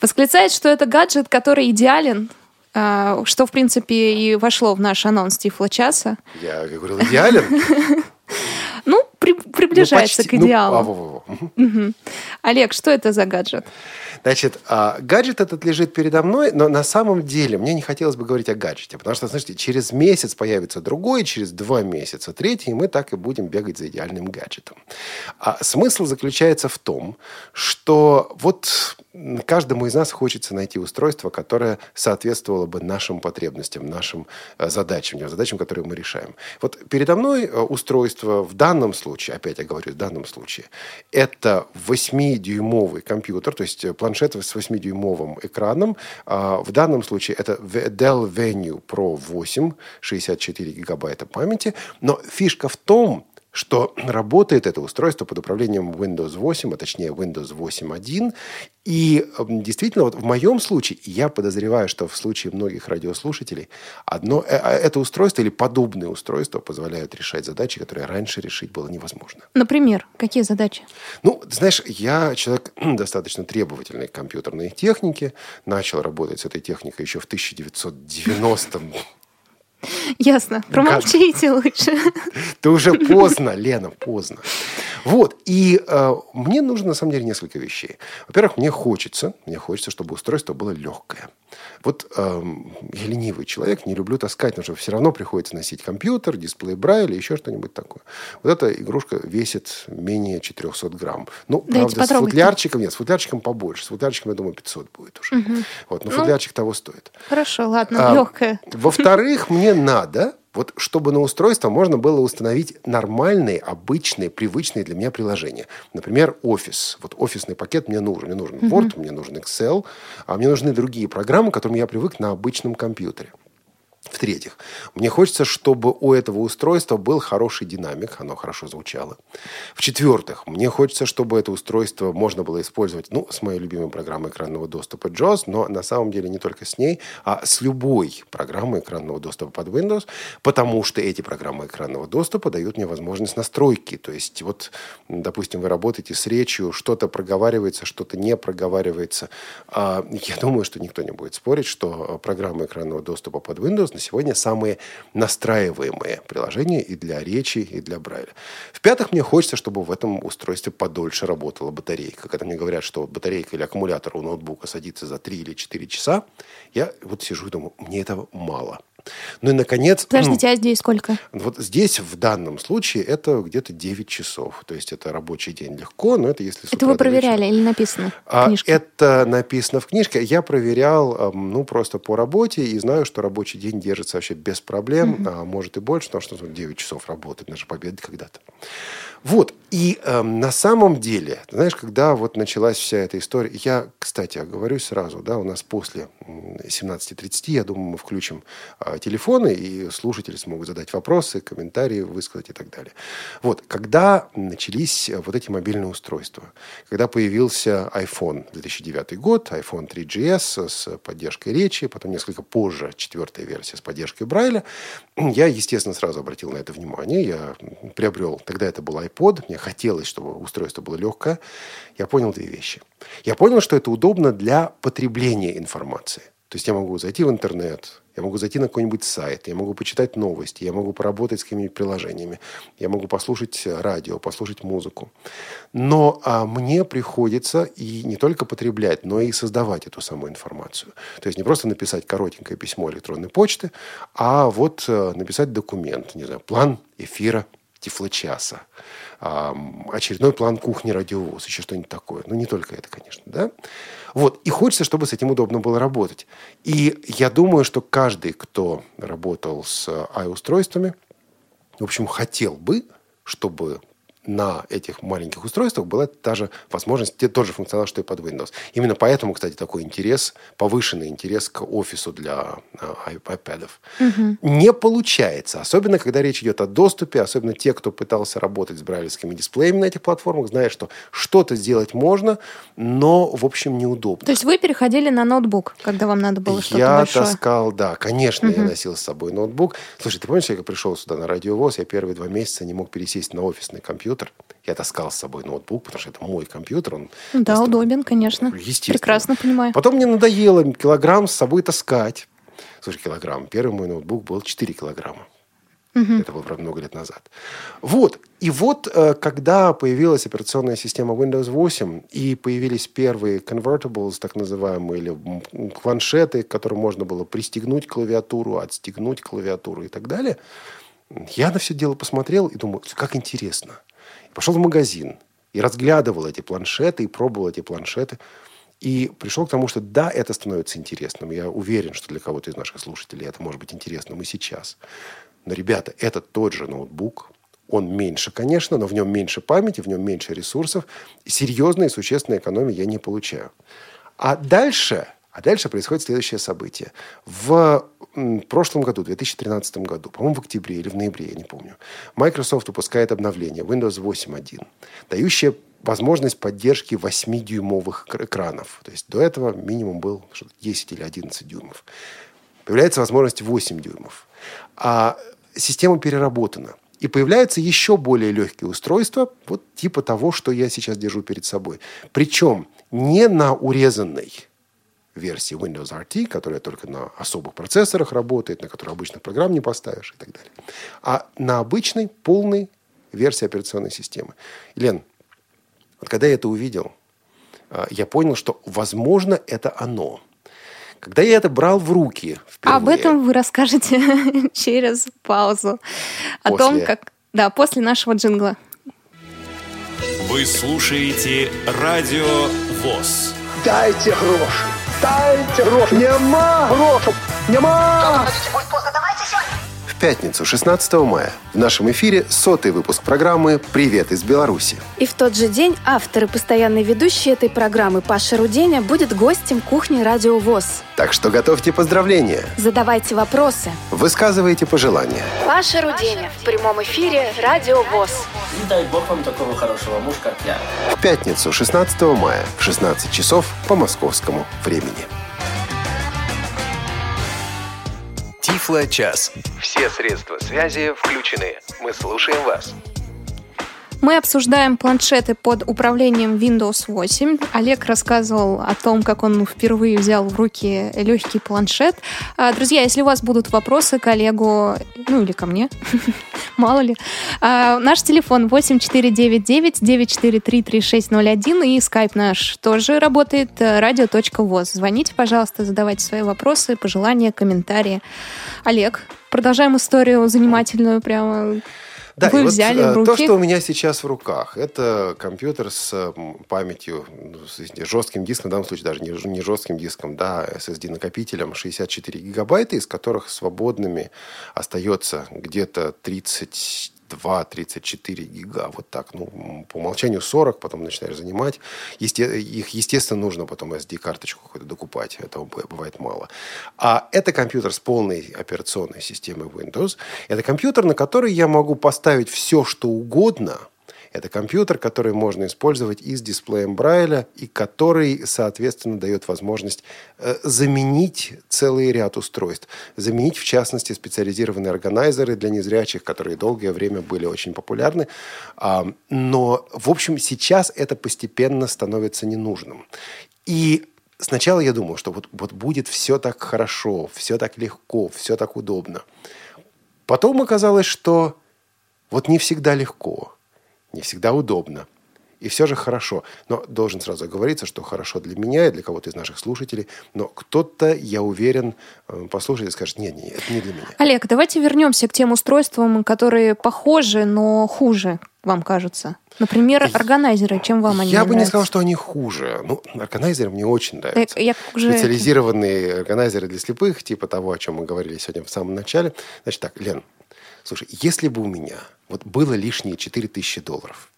[SPEAKER 3] Восклицает, что это гаджет, который идеален, а, что, в принципе, и вошло в наш анонс Тифло-часа.
[SPEAKER 2] Я говорил, идеален.
[SPEAKER 3] Ну, при- приближается
[SPEAKER 2] Ну,
[SPEAKER 3] к
[SPEAKER 2] почти. Ну,
[SPEAKER 3] идеалу.
[SPEAKER 2] а, во, во, во. Мгм.
[SPEAKER 3] Олег, что это за гаджет?
[SPEAKER 2] Значит, а, гаджет этот лежит передо мной, но на самом деле мне не хотелось бы говорить о гаджете, потому что, знаете, через месяц появится другой, через два месяца третий, и мы так и будем бегать за идеальным гаджетом. А смысл заключается в том, что вот каждому из нас хочется найти устройство, которое соответствовало бы нашим потребностям, нашим э, задачам, задачам, которые мы решаем. Вот передо мной э, устройство в данном случае, опять я говорю, в данном случае, это 8-дюймовый компьютер, то есть планшет с 8-дюймовым экраном. А, В данном случае это Dell Venue Pro 8, 64 гигабайта памяти. Но фишка в том, что работает это устройство под управлением Windows 8, а точнее Windows 8.1. И действительно, вот в моем случае, я подозреваю, что в случае многих радиослушателей, одно, э, э, это устройство или подобные устройства позволяют решать задачи, которые раньше решить было невозможно.
[SPEAKER 3] Например, какие задачи?
[SPEAKER 2] Ну, знаешь, я человек достаточно требовательной к компьютерной технике, начал работать с этой техникой еще в 1990
[SPEAKER 3] Ясно. Промолчите лучше.
[SPEAKER 2] Это уже поздно, Лена, поздно. Вот. И э, мне нужно, на самом деле, несколько вещей. Во-первых, мне хочется, мне хочется, чтобы устройство было легкое. Вот э, я ленивый человек, не люблю таскать, потому что все равно приходится носить компьютер, дисплей Брайля, еще что-нибудь такое. Вот эта игрушка весит менее 400 грамм. Ну,
[SPEAKER 3] Дайте
[SPEAKER 2] правда, с футлярчиком, нет, с футлярчиком побольше. С футлярчиком, я думаю, 500 будет уже. Угу. Вот, но ну, футлярчик того стоит.
[SPEAKER 3] Хорошо, ладно, а, легкое.
[SPEAKER 2] Во-вторых, мне надо вот чтобы на устройство можно было установить нормальные, обычные, привычные для меня приложения. Например, офис. Вот офисный пакет мне нужен. Мне нужен Word, mm-hmm. мне нужен Excel, а мне нужны другие программы, к которым я привык на обычном компьютере. В-третьих, мне хочется, чтобы у этого устройства был хороший динамик, оно хорошо звучало. В-четвертых, мне хочется, чтобы это устройство можно было использовать, ну, с моей любимой программой экранного доступа JAWS, но на самом деле не только с ней, а с любой программой экранного доступа под Windows, потому что эти программы экранного доступа дают мне возможность настройки. То есть, вот, допустим, вы работаете с речью, что-то проговаривается, что-то не проговаривается. А я думаю, что никто не будет спорить, что программы экранного доступа под Windows на сегодня самые настраиваемые приложения и для речи, и для Брайля. В-пятых, мне хочется, чтобы в этом устройстве подольше работала батарейка. Когда мне говорят, что батарейка или аккумулятор у ноутбука садится за 3 или 4 часа, я вот сижу и думаю, мне этого мало. Ну и, наконец...
[SPEAKER 3] Подождите, а здесь сколько?
[SPEAKER 2] Вот здесь, в данном случае, это где-то 9 часов. То есть это рабочий день легко, но это если...
[SPEAKER 3] Это вы проверяли или написано в
[SPEAKER 2] а, книжке? Это написано в книжке. Я проверял, ну, просто по работе и знаю, что рабочий день держится вообще без проблем, угу. а может и больше, потому что 9 часов работает, наша победа когда-то. Вот. И э, на самом деле, знаешь, когда вот началась вся эта история, я, кстати, оговорюсь сразу, да, у нас после 17.30, я думаю, мы включим э, телефоны, и слушатели смогут задать вопросы, комментарии высказать и так далее. Вот. Когда начались вот эти мобильные устройства, когда появился iPhone 2009 год, iPhone 3GS с поддержкой речи, потом несколько позже четвертая версия с поддержкой Брайля, я, естественно, сразу обратил на это внимание, я приобрел, тогда это был iPod, мне хотелось, чтобы устройство было легкое, я понял две вещи. Я понял, что это удобно для потребления информации. То есть я могу зайти в интернет, я могу зайти на какой-нибудь сайт, я могу почитать новости, я могу поработать с какими-нибудь приложениями, я могу послушать радио, послушать музыку. Но а, мне приходится и не только потреблять, но и создавать эту самую информацию. То есть не просто написать коротенькое письмо электронной почты, а вот а, написать документ, не знаю, план эфира Тифлочаса, очередной план кухни радиовоз, еще что-нибудь такое. Ну, не только это, конечно, да? Вот. И хочется, чтобы с этим удобно было работать. И я думаю, что каждый, кто работал с i-устройствами, в общем, хотел бы, чтобы на этих маленьких устройствах была та же возможность, тот же функционал, что и под Windows. Именно поэтому, кстати, такой интерес, повышенный интерес к офису для iPad. Угу. Не получается, особенно когда речь идет о доступе, особенно те, кто пытался работать с брайлевскими дисплеями на этих платформах, знают, что что-то сделать можно, но, в общем, неудобно.
[SPEAKER 3] То есть вы переходили на ноутбук, когда вам надо было что-то
[SPEAKER 2] Я
[SPEAKER 3] большое?
[SPEAKER 2] таскал, да, конечно, угу. я носил с собой ноутбук. Слушай, ты помнишь, я пришел сюда на радиовоз, я первые два месяца не мог пересесть на офисный компьютер, компьютер. Я таскал с собой ноутбук, потому что это мой компьютер. Он
[SPEAKER 3] да, настолько... удобен, конечно. Естественно. Прекрасно понимаю.
[SPEAKER 2] Потом мне надоело килограмм с собой таскать. Слушай, килограмм. Первый мой ноутбук был 4 килограмма. Угу. Это было, правда, много лет назад. Вот. И вот, э, когда появилась операционная система Windows 8 и появились первые convertibles, так называемые, или планшеты, к которым можно было пристегнуть клавиатуру, отстегнуть клавиатуру и так далее – я на все дело посмотрел и думаю, как интересно. Пошел в магазин и разглядывал эти планшеты, и пробовал эти планшеты. И пришел к тому, что да, это становится интересным. Я уверен, что для кого-то из наших слушателей это может быть интересным и сейчас. Но, ребята, это тот же ноутбук. Он меньше, конечно, но в нем меньше памяти, в нем меньше ресурсов. Серьезной и существенной экономии я не получаю. А дальше А дальше происходит следующее событие. В прошлом году, в 2013 году, по-моему, в октябре или в ноябре, я не помню, Microsoft выпускает обновление Windows 8.1, дающее возможность поддержки 8-дюймовых экранов. То есть до этого минимум был 10 или 11 дюймов. Появляется возможность 8 дюймов. А система переработана. И появляются еще более легкие устройства, вот типа того, что я сейчас держу перед собой. Причем не на урезанной версии Windows RT, которая только на особых процессорах работает, на которой обычных программ не поставишь и так далее, а на обычной полной версии операционной системы. Лен, вот когда я это увидел, а, я понял, что, возможно, это оно. Когда я это брал в руки впервые,
[SPEAKER 3] Об этом вы расскажете через паузу. О
[SPEAKER 2] После.
[SPEAKER 3] том, как... Да, после нашего джингла.
[SPEAKER 6] Вы слушаете Радио ВОЗ.
[SPEAKER 7] Дайте гроши, дайте гроши, нема грошей, нема.
[SPEAKER 2] Пятницу, 16 мая, в нашем эфире сотый выпуск программы «Привет из Беларуси».
[SPEAKER 8] И в тот же день автор и постоянный ведущий этой программы Паша Руденя будет гостем кухни Радио ВОЗ.
[SPEAKER 2] Так что готовьте поздравления,
[SPEAKER 8] Задавайте вопросы.
[SPEAKER 2] высказывайте пожелания.
[SPEAKER 8] Паша Руденя в прямом эфире Радио ВОЗ.
[SPEAKER 1] И дай бог вам такого хорошего мужа, как я.
[SPEAKER 2] В пятницу, 16 мая, в 16 часов по московскому времени.
[SPEAKER 9] Тифло час. Все средства связи включены. Мы слушаем вас.
[SPEAKER 3] Мы обсуждаем планшеты под управлением Windows 8. Олег рассказывал о том, как он впервые взял в руки легкий планшет. А, Друзья, если у вас будут вопросы к Олегу, ну или ко мне, мало ли, а, наш телефон 8499-943-3601 и скайп наш тоже работает, э, radio.voz. Звоните, пожалуйста, задавайте свои вопросы, пожелания, комментарии. Олег, продолжаем историю занимательную прямо.
[SPEAKER 2] Да,
[SPEAKER 3] Вы
[SPEAKER 2] вот,
[SPEAKER 3] взяли
[SPEAKER 2] э,
[SPEAKER 3] в
[SPEAKER 2] то,
[SPEAKER 3] руки.
[SPEAKER 2] что у меня сейчас в руках, это компьютер с памятью, ну, с жестким диском, в данном случае даже не, жестким диском, да, SSD-накопителем 64 гигабайта, из которых свободными остается где-то 32-34 гига, вот так. Ну, по умолчанию 40, потом начинаешь занимать. Есте- их, естественно, нужно потом SD-карточку какую-то докупать. Этого бывает мало. А это компьютер с полной операционной системой Windows. Это компьютер, на который я могу поставить все, что угодно. Это компьютер, который можно использовать и с дисплеем Брайля, и который, соответственно, дает возможность э, заменить целый ряд устройств. Заменить, в частности, специализированные органайзеры для незрячих, которые долгое время были очень популярны. А, но, в общем, сейчас это постепенно становится ненужным. И сначала я думал, что вот, вот будет все так хорошо, все так легко, все так удобно. Потом оказалось, что вот не всегда легко, не всегда удобно. И все же хорошо. Но должен сразу оговориться, что хорошо для меня и для кого-то из наших слушателей. Но кто-то, я уверен, э, послушает и скажет, нет, нет, это не для меня.
[SPEAKER 3] Олег, давайте вернемся к тем устройствам, которые похожи, но хуже, вам кажется. Например, органайзеры. Чем вам они
[SPEAKER 2] я бы не сказал, что они хуже. Ну, органайзеры мне очень
[SPEAKER 3] Так,
[SPEAKER 2] нравятся.
[SPEAKER 3] я уже...
[SPEAKER 2] Специализированные органайзеры для слепых, типа того, о чем мы говорили сегодня в самом начале. Значит так, Лен, слушай, если бы у меня вот было лишние 4000 долларов,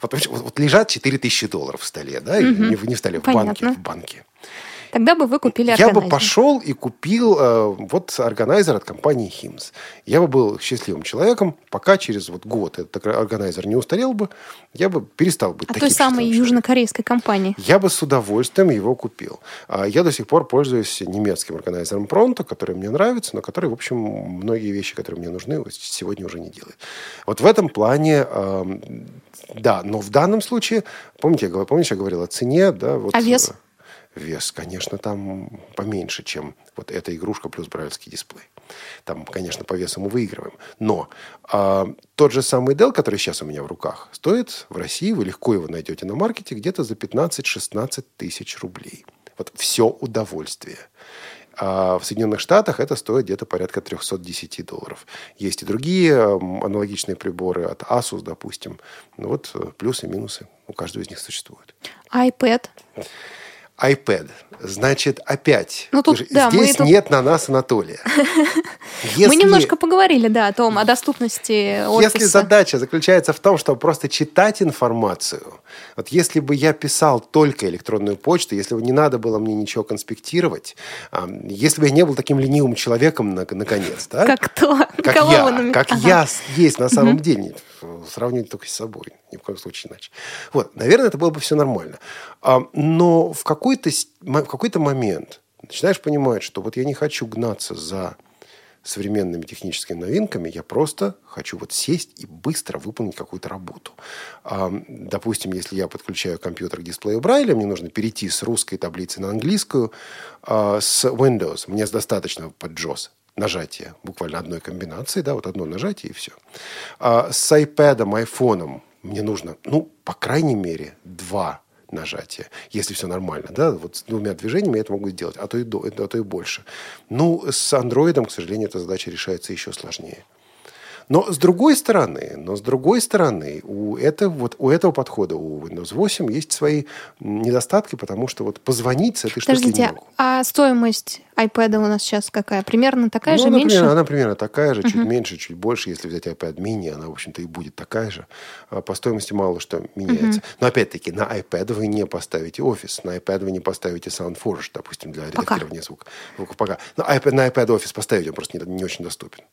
[SPEAKER 2] вот, вот, вот лежат 4000 долларов в столе, да,
[SPEAKER 3] Мгм.
[SPEAKER 2] не, не в столе, в
[SPEAKER 3] Понятно.
[SPEAKER 2] банке, в банке.
[SPEAKER 3] Тогда бы вы купили
[SPEAKER 2] Я бы
[SPEAKER 3] органайзер.
[SPEAKER 2] пошел и купил э, вот органайзер от компании Химс. Я бы был счастливым человеком, пока через вот год этот органайзер не устарел бы, я бы перестал быть
[SPEAKER 3] От
[SPEAKER 2] таким
[SPEAKER 3] той самой южнокорейской компании.
[SPEAKER 2] Я бы с удовольствием его купил. А Я до сих пор пользуюсь немецким органайзером Pronto, который мне нравится, но который, в общем, многие вещи, которые мне нужны, сегодня уже не делает. Вот в этом плане, эм, да, но в данном случае, помните, я, помнишь, я говорил о цене, да? Вот,
[SPEAKER 3] А вес?
[SPEAKER 2] Э, Вес, конечно, там поменьше, чем вот эта игрушка плюс брайлевский дисплей. Там, конечно, по весу мы выигрываем. Но а, тот же самый Dell, который сейчас у меня в руках, стоит в России, вы легко его найдете на маркете, где-то за 15-16 тысяч рублей. Вот все удовольствие. А в Соединенных Штатах это стоит где-то порядка 310 долларов. Есть и другие аналогичные приборы от Asus, допустим. Ну вот э, плюсы и минусы у каждого из них существуют.
[SPEAKER 3] iPad.
[SPEAKER 2] iPad. Значит, опять.
[SPEAKER 3] Ну, тут,
[SPEAKER 2] Слушай,
[SPEAKER 3] да, мы
[SPEAKER 2] здесь
[SPEAKER 3] тут-
[SPEAKER 2] нет на нас Анатолия.
[SPEAKER 3] Мы
[SPEAKER 2] Если-
[SPEAKER 3] немножко поговорили, да, о том, о доступности офиса.
[SPEAKER 2] Если задача заключается в том, чтобы просто читать информацию, вот если бы я писал только электронную почту, если бы не надо было мне ничего конспектировать, если бы я не был таким ленивым человеком, на- наконец, да?
[SPEAKER 3] Как кто?
[SPEAKER 2] как
[SPEAKER 3] Кого
[SPEAKER 2] я,
[SPEAKER 3] вы
[SPEAKER 2] как
[SPEAKER 3] Ага.
[SPEAKER 2] я есть на самом деле, сравнивать только с собой, ни в коем случае иначе. Вот, наверное, это было бы все нормально. А, но в какой-то, в какой-то момент начинаешь понимать, что вот я не хочу гнаться за современными техническими новинками, я просто хочу вот сесть и быстро выполнить какую-то работу. А, допустим, если я подключаю компьютер к дисплею Брайля, мне нужно перейти с русской таблицы на английскую, а, с Windows. Мне достаточно под JOS нажатия, буквально одной комбинации, да, вот одно нажатие и все. С iPad, айфоном мне нужно, ну, по крайней мере, два нажатия, если все нормально, да, вот с двумя движениями я это могу сделать, а то и, до, а то и больше. Ну, с андроидом, к сожалению, эта задача решается еще сложнее. Но с другой стороны, но с другой стороны, у этого, вот, у этого подхода, у Windows 8 есть свои недостатки, потому что вот позвонить с этой штукой не
[SPEAKER 3] Подождите,
[SPEAKER 2] могу.
[SPEAKER 3] а стоимость iPad у нас сейчас какая? Примерно такая
[SPEAKER 2] ну,
[SPEAKER 3] же,
[SPEAKER 2] она,
[SPEAKER 3] меньше?
[SPEAKER 2] Примерно, она примерно такая же, чуть
[SPEAKER 3] Мгм.
[SPEAKER 2] меньше, чуть больше. Если взять iPad mini, она, в общем-то, и будет такая же. А По стоимости мало что меняется.
[SPEAKER 3] Мгм.
[SPEAKER 2] Но, опять-таки, на iPad вы не поставите офис, на iPad вы не поставите SoundForge, допустим, для
[SPEAKER 3] Пока.
[SPEAKER 2] редактирования звука. звука пока. На iPad, на iPad офис поставить, он просто не, не очень доступен.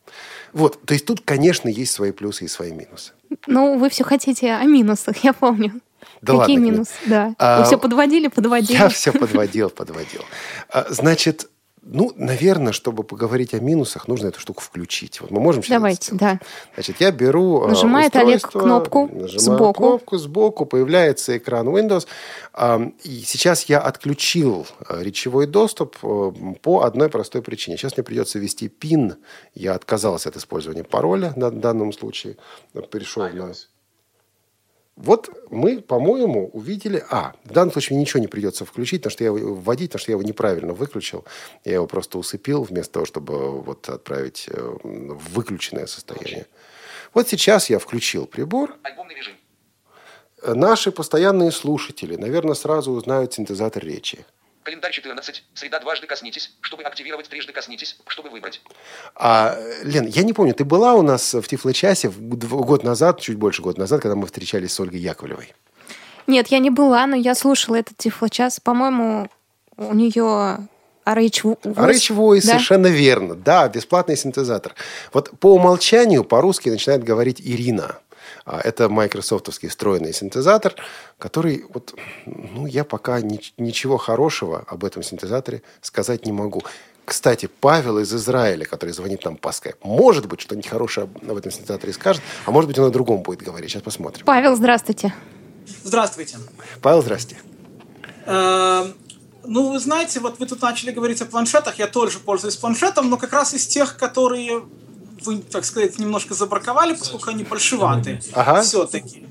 [SPEAKER 2] Вот. То есть тут, конечно, есть свои плюсы и свои минусы.
[SPEAKER 3] Ну, вы все хотите о минусах, я помню.
[SPEAKER 2] Да
[SPEAKER 3] Какие
[SPEAKER 2] ладно,
[SPEAKER 3] минусы? Да.
[SPEAKER 2] А,
[SPEAKER 3] Вы все подводили, подводили.
[SPEAKER 2] Я все подводил, подводил. А, Значит, ну, наверное, чтобы поговорить о минусах, нужно эту штуку включить. Вот мы можем сейчас
[SPEAKER 3] Давайте, да.
[SPEAKER 2] Значит, я беру э,
[SPEAKER 3] Нажимает Олег кнопку
[SPEAKER 2] нажимаю
[SPEAKER 3] сбоку.
[SPEAKER 2] кнопку сбоку, появляется экран Windows. И сейчас я отключил э, речевой доступ э, по одной простой причине. Сейчас мне придется ввести пин. Я отказался от использования пароля на данном случае. Перешел на... Вот мы, по-моему, увидели... А, в данном случае мне ничего не придется включить, потому что я его вводить, потому что я его неправильно выключил. Я его просто усыпил, вместо того, чтобы вот отправить э, в выключенное состояние. Вот сейчас я включил прибор. Э, Наши постоянные слушатели, наверное, сразу узнают синтезатор речи.
[SPEAKER 10] Календарь 14. Среда дважды коснитесь. Чтобы активировать, трижды коснитесь. Чтобы выбрать.
[SPEAKER 2] А, Лен, я не помню, ты была у нас в Тифло-часе год назад, чуть больше года назад, когда мы встречались с Ольгой Яковлевой?
[SPEAKER 3] Нет, я не была, но я слушала этот тифлочас. По-моему, у нее RH
[SPEAKER 2] Rich Voice, совершенно верно. Да, бесплатный синтезатор. Вот по умолчанию по-русски начинает говорить Ирина. А, Это майкрософтовский встроенный синтезатор, который, вот, ну, я пока ни- ничего хорошего об этом синтезаторе сказать не могу. Кстати, Павел из Израиля, который звонит нам по скайпу, может быть, что-нибудь хорошее об этом синтезаторе скажет, а может быть, он о другом будет говорить. Сейчас посмотрим.
[SPEAKER 3] Павел, здравствуйте.
[SPEAKER 11] Здравствуйте.
[SPEAKER 2] Павел, здрасте.
[SPEAKER 11] Э, Ну, вы знаете, вот вы тут начали говорить о планшетах, я тоже пользуюсь планшетом, но как раз из тех, которые вы, так сказать, немножко забраковали, поскольку они большеваты.
[SPEAKER 2] Ага.
[SPEAKER 11] Все-таки.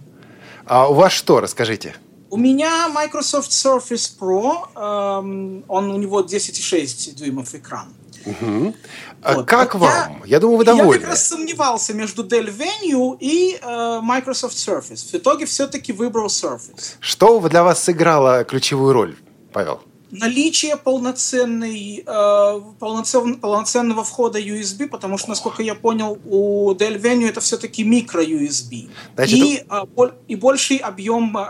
[SPEAKER 2] А у вас что, расскажите?
[SPEAKER 11] У меня Microsoft Surface Pro, эм, он у него 10,6 дюймов экран.
[SPEAKER 2] Мгм. А
[SPEAKER 11] Вот.
[SPEAKER 2] Как
[SPEAKER 11] Вот я-
[SPEAKER 2] вам? Я думаю, вы
[SPEAKER 11] Я
[SPEAKER 2] довольны.
[SPEAKER 11] как раз сомневался между Dell Venue и э, Microsoft Surface. В итоге все-таки выбрал Surface.
[SPEAKER 2] Что для вас сыграло ключевую роль, Павел?
[SPEAKER 11] Наличие полноценной, э, полноцен- полноценного входа USB, потому что, насколько я понял, у Dell Venue это все-таки микро-USB.
[SPEAKER 2] Значит,
[SPEAKER 11] и, э, и больший объем э,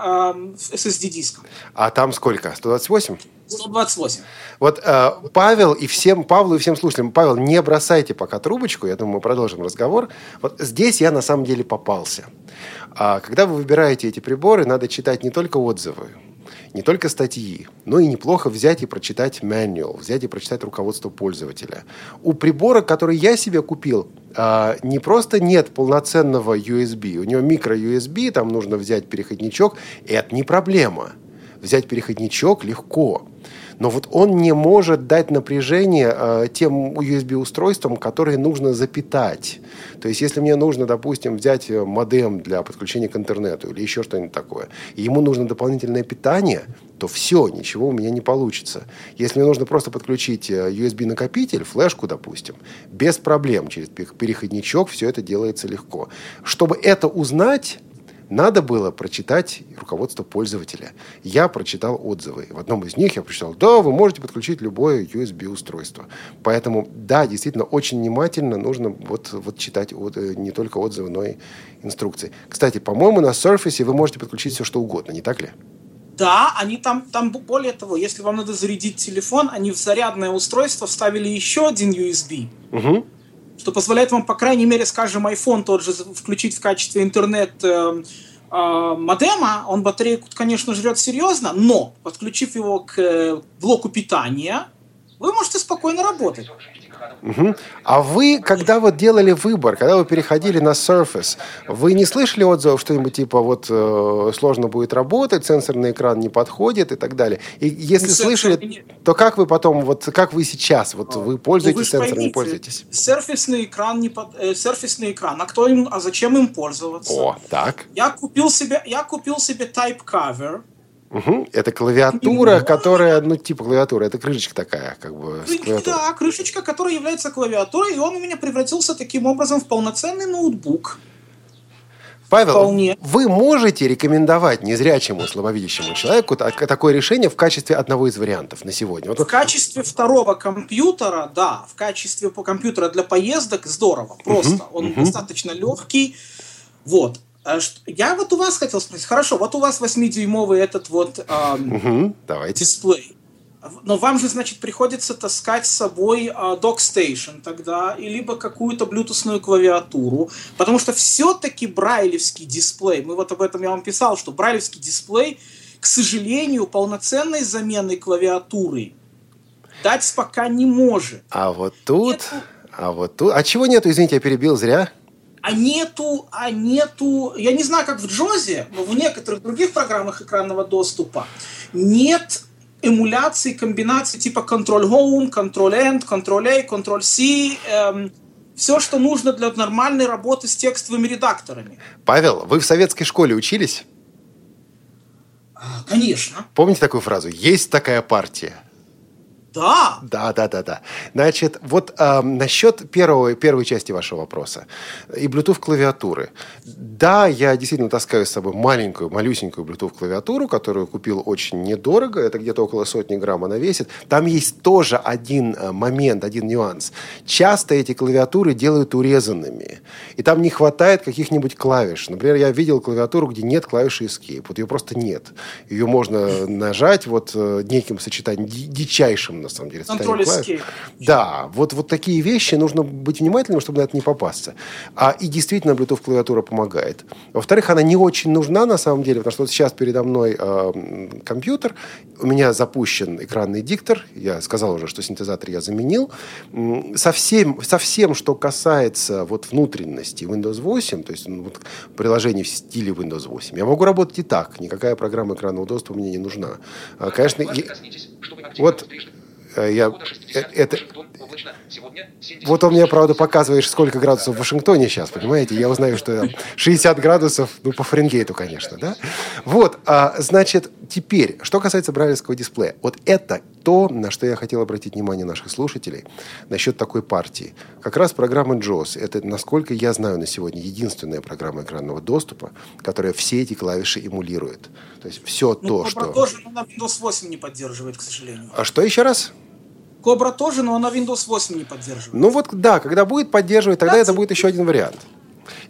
[SPEAKER 11] SSD-диска.
[SPEAKER 2] А там сколько? 128?
[SPEAKER 11] 128.
[SPEAKER 2] Вот э, Павел и всем, Павлу и всем слушателям, Павел, не бросайте пока трубочку, я думаю, мы продолжим разговор. Вот здесь я на самом деле попался. А когда вы выбираете эти приборы, надо читать не только отзывы, не только статьи, но и неплохо взять и прочитать manual, взять и прочитать руководство пользователя. У прибора, который я себе купил, а, не просто нет полноценного USB, у него микро-USB, там нужно взять переходничок, это не проблема. Взять переходничок легко. Но вот он не может дать напряжение э, тем USB-устройствам, которые нужно запитать. То есть, если мне нужно, допустим, взять э, модем для подключения к интернету или еще что-нибудь такое, и ему нужно дополнительное питание, то все, ничего у меня не получится. Если мне нужно просто подключить э, USB-накопитель, флешку, допустим, без проблем через пе- переходничок все это делается легко. Чтобы это узнать, надо было прочитать руководство пользователя. Я прочитал отзывы. В одном из них я прочитал, да, вы можете подключить любое USB-устройство. Поэтому, да, действительно, очень внимательно нужно вот, вот читать от, э, не только отзывы, но и инструкции. Кстати, по-моему, на Surface вы можете подключить все, что угодно, не так ли?
[SPEAKER 11] Да, они там, там более того, если вам надо зарядить телефон, они в зарядное устройство вставили еще один USB,
[SPEAKER 2] угу.
[SPEAKER 11] Что позволяет вам, по крайней мере, скажем, iPhone тот же включить в качестве интернет э, э, модема. Он батарейку, конечно, жрет серьезно, но подключив его к э, блоку питания, вы можете спокойно работать.
[SPEAKER 2] Угу. А вы, когда вот делали выбор, когда вы переходили на Surface, вы не слышали отзывов что-нибудь типа вот э, сложно будет работать, сенсорный экран не подходит и так далее? И если ну, слышали, то как вы потом, вот как вы сейчас, вот вы пользуетесь ну, вы сенсором, пользуетесь?
[SPEAKER 11] Серфисный экран, не под, э, серфисный экран, а кто им, а зачем им пользоваться?
[SPEAKER 2] О, так.
[SPEAKER 11] Я купил себе, я купил себе Type Cover,
[SPEAKER 2] Угу. Это клавиатура, которая, ну, типа клавиатура, это крышечка такая, как бы.
[SPEAKER 11] Да, крышечка, которая является клавиатурой, и он у меня превратился таким образом в полноценный ноутбук.
[SPEAKER 2] Павел, Вполне. вы можете рекомендовать незрячему, слабовидящему человеку такое решение в качестве одного из вариантов на сегодня?
[SPEAKER 11] Вот в качестве второго компьютера, да, в качестве компьютера для поездок здорово, просто. Угу, Он угу. достаточно легкий. Вот. А я вот у вас хотел спросить, хорошо, вот у вас 8-дюймовый этот вот эм,
[SPEAKER 2] угу, давайте.
[SPEAKER 11] дисплей. Но вам же, значит, приходится таскать с собой э, Dockstation тогда, и либо какую-то блютусную клавиатуру, потому что все-таки брайлевский дисплей, мы вот об этом я вам писал, что брайлевский дисплей, к сожалению, полноценной замены клавиатуры дать пока не может.
[SPEAKER 2] А вот тут, нету... а вот тут, а чего нету, извините, я перебил зря?
[SPEAKER 11] А нету, а нету, я не знаю, как в Джозе, но в некоторых других программах экранного доступа нет эмуляции, комбинации типа Control Home, Control End, Control A, Control C, эм, все, что нужно для нормальной работы с текстовыми редакторами.
[SPEAKER 2] Павел, вы в советской школе учились?
[SPEAKER 11] А, конечно.
[SPEAKER 2] Помните такую фразу? Есть такая партия.
[SPEAKER 11] Да.
[SPEAKER 2] Да, да, да, да. Значит, вот э, насчет первого, первой части вашего вопроса и Bluetooth клавиатуры. Да, я действительно таскаю с собой маленькую, малюсенькую Bluetooth клавиатуру, которую купил очень недорого. Это где-то около сотни грамм она весит. Там есть тоже один э, момент, один нюанс. Часто эти клавиатуры делают урезанными. И там не хватает каких-нибудь клавиш. Например, я видел клавиатуру, где нет клавиши Escape. Вот ее просто нет. Ее можно нажать вот э, неким сочетанием, дичайшим на самом деле.
[SPEAKER 11] Control Escape.
[SPEAKER 2] Да, вот, вот такие вещи нужно быть внимательным, чтобы на это не попасться. А, и действительно, Bluetooth клавиатура помогает. Во-вторых, она не очень нужна на самом деле, потому что вот сейчас передо мной э, компьютер, у меня запущен экранный диктор, я сказал уже, что синтезатор я заменил. Совсем, совсем что касается вот внутренности Windows 8, то есть ну, вот, приложений в стиле Windows 8, я могу работать и так, никакая программа экранного доступа мне не нужна. А, конечно, и, вот я, э, это, вот он мне, правда, показываешь, сколько градусов в Вашингтоне сейчас, понимаете? Я узнаю, что 60 градусов, ну, по Фаренгейту, конечно, да? Вот, а, значит, теперь, что касается брайлевского дисплея. Вот это то, на что я хотел обратить внимание наших слушателей насчет такой партии. Как раз программа JAWS – это, насколько я знаю на сегодня, единственная программа экранного доступа, которая все эти клавиши эмулирует. То есть все ну, то, что...
[SPEAKER 11] тоже на Windows 8 не поддерживает, к сожалению.
[SPEAKER 2] А что еще раз?
[SPEAKER 11] Кобра тоже, но она Windows 8 не поддерживает.
[SPEAKER 2] Ну вот да, когда будет поддерживать, тогда да, это будет еще один вариант.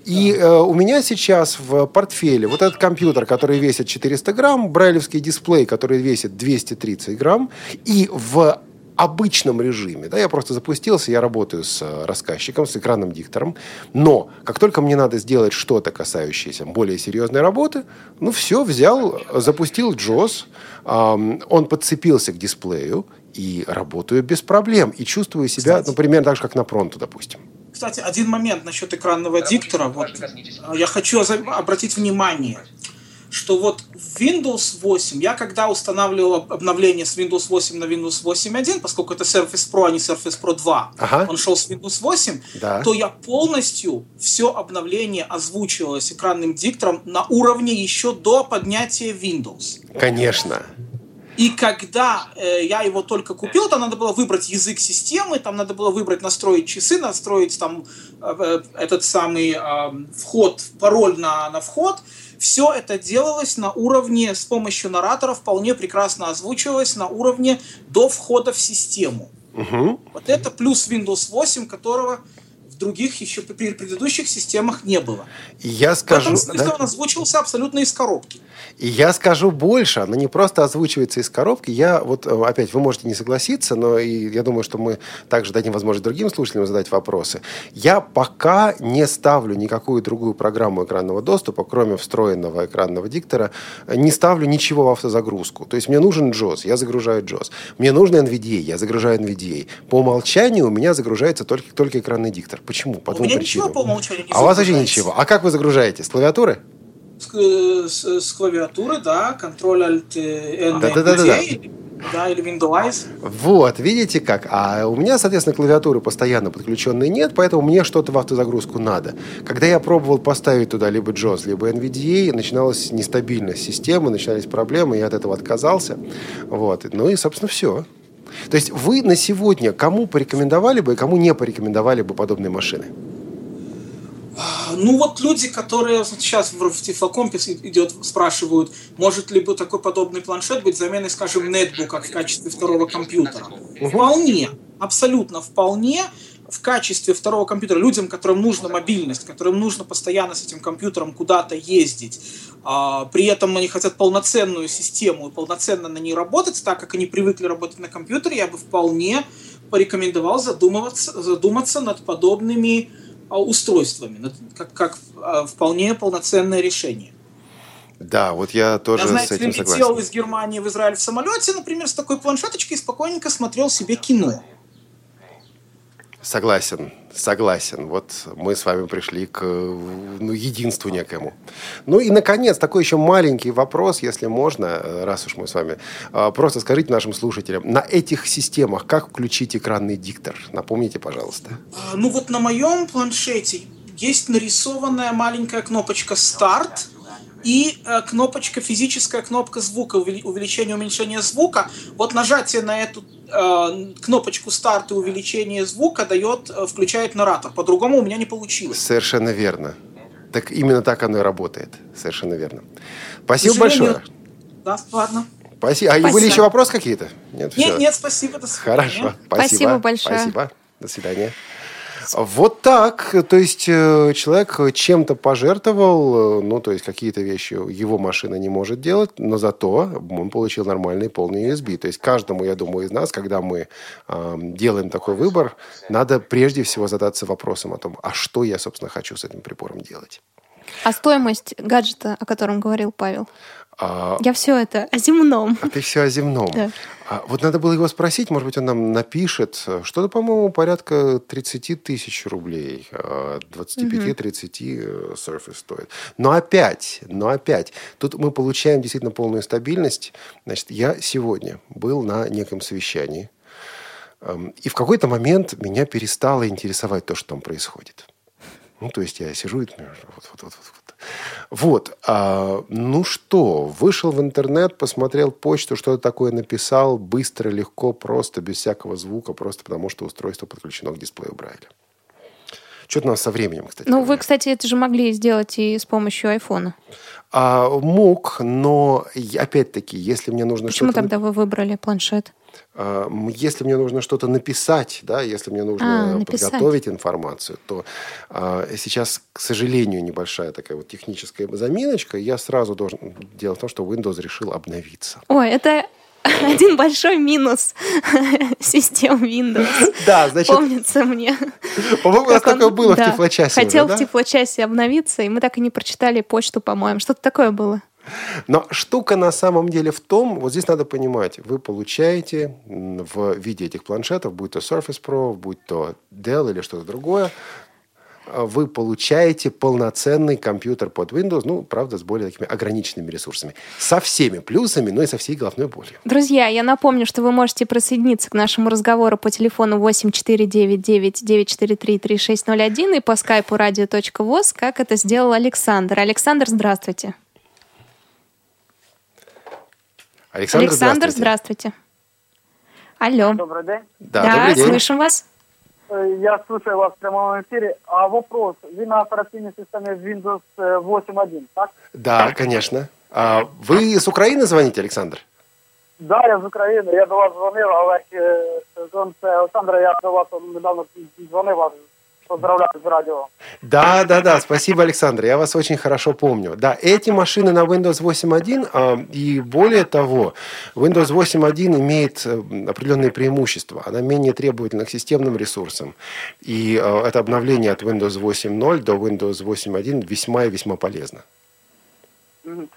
[SPEAKER 2] И э, у меня сейчас в портфеле вот этот компьютер, который весит 400 грамм, брайлевский дисплей, который весит 230 грамм, и в обычном режиме, да, я просто запустился, я работаю с э, рассказчиком, с экранным диктором, но как только мне надо сделать что-то, касающееся более серьезной работы, ну все, взял, запустил JOS, эм, он подцепился к дисплею, и работаю без проблем. И чувствую себя, Кстати, например, так же, как на пронту, допустим.
[SPEAKER 11] Кстати, один момент насчет экранного диктора. Вот, я хочу обратить внимание, что вот в Windows 8, я когда устанавливал обновление с Windows 8 на Windows 8.1, поскольку это Surface Pro, а не Surface Pro 2, ага. он шел с Windows 8, да. то я полностью все обновление озвучивалось экранным диктором на уровне еще до поднятия Windows.
[SPEAKER 2] Конечно.
[SPEAKER 11] И когда э, я его только купил, там надо было выбрать язык системы, там надо было выбрать, настроить часы, настроить там э, э этот самый э, вход, пароль на, на вход. Все это делалось на уровне, с помощью наратора вполне прекрасно озвучивалось на уровне до входа в систему.
[SPEAKER 2] Угу.
[SPEAKER 11] Вот это плюс Windows 8, которого других еще при предыдущих системах не было.
[SPEAKER 2] Я скажу,
[SPEAKER 11] в этом смысле
[SPEAKER 2] да?
[SPEAKER 11] он озвучивался абсолютно из коробки.
[SPEAKER 2] И я скажу больше, она не просто озвучивается из коробки. Я вот, э, опять, вы можете не согласиться, но и я думаю, что мы также дадим возможность другим слушателям задать вопросы. Я пока не ставлю никакую другую программу экранного доступа, кроме встроенного экранного диктора, не ставлю ничего в автозагрузку. То есть мне нужен JOS, я загружаю JOS. Мне нужен NVDA, я загружаю NVDA. По умолчанию у меня загружается только, только экранный диктор. Почему? По
[SPEAKER 11] у
[SPEAKER 2] двум
[SPEAKER 11] меня
[SPEAKER 2] причинам.
[SPEAKER 11] ничего по умолчанию не
[SPEAKER 2] А у вас вообще ничего. А как вы загружаете? С клавиатуры?
[SPEAKER 11] С, э, с, с клавиатуры, да, контроль Alt N
[SPEAKER 2] Да, да, да, да, да.
[SPEAKER 11] да, или Windows.
[SPEAKER 2] Вот, видите как. А у меня, соответственно, клавиатуры постоянно подключенной нет, поэтому мне что-то в автозагрузку надо. Когда я пробовал поставить туда либо JOS, либо NVDA, начиналась нестабильность системы, начинались проблемы, я от этого отказался. Вот. Ну и, собственно, все. То есть вы на сегодня кому порекомендовали бы и кому не порекомендовали бы подобные машины?
[SPEAKER 11] Ну вот люди, которые сейчас в Тифлокомпе идет, спрашивают, может ли бы такой подобный планшет быть заменой, скажем, нетбука в качестве второго компьютера.
[SPEAKER 2] Угу.
[SPEAKER 11] Вполне, абсолютно вполне в качестве второго компьютера людям, которым нужна мобильность, которым нужно постоянно с этим компьютером куда-то ездить, а, при этом они хотят полноценную систему и полноценно на ней работать, так как они привыкли работать на компьютере, я бы вполне порекомендовал задумываться, задуматься над подобными а, устройствами, как, как а, вполне полноценное решение.
[SPEAKER 2] Да, вот я тоже
[SPEAKER 11] я, знаете,
[SPEAKER 2] с этим
[SPEAKER 11] летел
[SPEAKER 2] согласен.
[SPEAKER 11] из Германии в Израиль в самолете, например, с такой планшеточкой и спокойненько смотрел себе кино.
[SPEAKER 2] Согласен, согласен. Вот мы с вами пришли к ну, единству некому. Ну и, наконец, такой еще маленький вопрос, если можно, раз уж мы с вами. А, просто скажите нашим слушателям, на этих системах как включить экранный диктор? Напомните, пожалуйста.
[SPEAKER 11] А, Ну вот на моем планшете есть нарисованная маленькая кнопочка «Старт», и э, кнопочка, физическая кнопка звука, увеличение, уменьшение звука. Вот нажатие на эту э, кнопочку старт и увеличение звука дает, э, включает наратор. По-другому у меня не получилось.
[SPEAKER 2] Совершенно верно. Так именно так оно и работает. Совершенно верно. Спасибо большое.
[SPEAKER 11] Да, ладно.
[SPEAKER 2] Спасибо. А
[SPEAKER 11] Спасибо.
[SPEAKER 2] были еще вопросы какие-то?
[SPEAKER 11] Нет,
[SPEAKER 2] всё.
[SPEAKER 11] нет, спасибо. До свидания.
[SPEAKER 2] Хорошо. Спасибо.
[SPEAKER 3] Спасибо большое.
[SPEAKER 2] Спасибо. До свидания. Вот так. То есть э, человек чем-то пожертвовал, э, ну, то есть какие-то вещи его машина не может делать, но зато он получил нормальный полный USB. То есть каждому, я думаю, из нас, когда мы э, делаем такой выбор, надо прежде всего задаться вопросом о том, а что я, собственно, хочу с этим прибором делать.
[SPEAKER 3] А стоимость гаджета, о котором говорил Павел?
[SPEAKER 2] А,
[SPEAKER 3] Я все это о земном.
[SPEAKER 2] а ты все о земном.
[SPEAKER 3] Да.
[SPEAKER 2] А вот надо было его спросить, может быть, он нам напишет. Что-то, по-моему, порядка 30 тысяч рублей. а, 25-30 э, Surface стоит. Но опять, но опять, тут мы получаем действительно полную стабильность. Значит, я сегодня был на неком совещании, эм, и в какой-то момент меня перестало интересовать то, что там происходит. Ну, то есть я сижу и вот, вот, вот, вот. Вот, а, ну что, вышел в интернет, посмотрел почту, что-то такое написал, быстро, легко, просто, без всякого звука, просто потому что устройство подключено к дисплею Брайля. Что-то у нас со временем, кстати.
[SPEAKER 3] Ну, вы, кстати, это же могли сделать и с помощью айфона.
[SPEAKER 2] А, мог, но опять-таки, если мне нужно
[SPEAKER 3] Почему
[SPEAKER 2] что-то...
[SPEAKER 3] тогда вы выбрали планшет?
[SPEAKER 2] Если мне нужно что-то написать, да, если мне нужно
[SPEAKER 3] А, написать.
[SPEAKER 2] подготовить информацию, то а, сейчас, к сожалению, небольшая такая вот техническая заминочка. Я сразу должен... Дело в том, что Windows решил обновиться.
[SPEAKER 3] Ой, это один большой минус систем Windows.
[SPEAKER 2] Да, значит,
[SPEAKER 3] Помнится мне.
[SPEAKER 2] по-моему, у нас такое было в Тифлочасе
[SPEAKER 3] Хотел в
[SPEAKER 2] да?
[SPEAKER 3] Тифлочасе обновиться, и мы так и не прочитали почту, по-моему. Что-то такое было.
[SPEAKER 2] Но штука на самом деле в том, вот здесь надо понимать, вы получаете в виде этих планшетов, будь то Surface Pro, будь то Dell или что-то другое, вы получаете полноценный компьютер под Windows, ну, правда, с более такими ограниченными ресурсами. Со всеми плюсами, но и со всей головной болью.
[SPEAKER 3] Друзья, я напомню, что вы можете присоединиться к нашему разговору по телефону 8499-943-3601 и по скайпу radio.voz, как это сделал Александр. Александр, здравствуйте.
[SPEAKER 2] Александр,
[SPEAKER 3] Александр,
[SPEAKER 2] здравствуйте.
[SPEAKER 3] здравствуйте. Алло.
[SPEAKER 12] Добрый день.
[SPEAKER 2] Да, добрый день.
[SPEAKER 3] слышим вас.
[SPEAKER 12] Э, Я слушаю вас в прямом эфире. А вопрос. Вы на оперативной системе Windows э, 8.1, так?
[SPEAKER 2] Да, конечно. А вы с Украины звоните, Александр?
[SPEAKER 12] Да, я з України. Я до вас дзвонив, але це Олександра, я до вас недавно дзвонив вас Поздравляю з радіо.
[SPEAKER 2] Да, да, да, спасибо, Александр, я вас очень хорошо помню. Да, эти машины на Windows 8.1, а, и более того, Windows 8.1 имеет э, определенные преимущества. Она менее требовательна к системным ресурсам. И э, это обновление от Windows 8.0 до Windows 8.1 весьма и весьма полезно.
[SPEAKER 12] Мгм.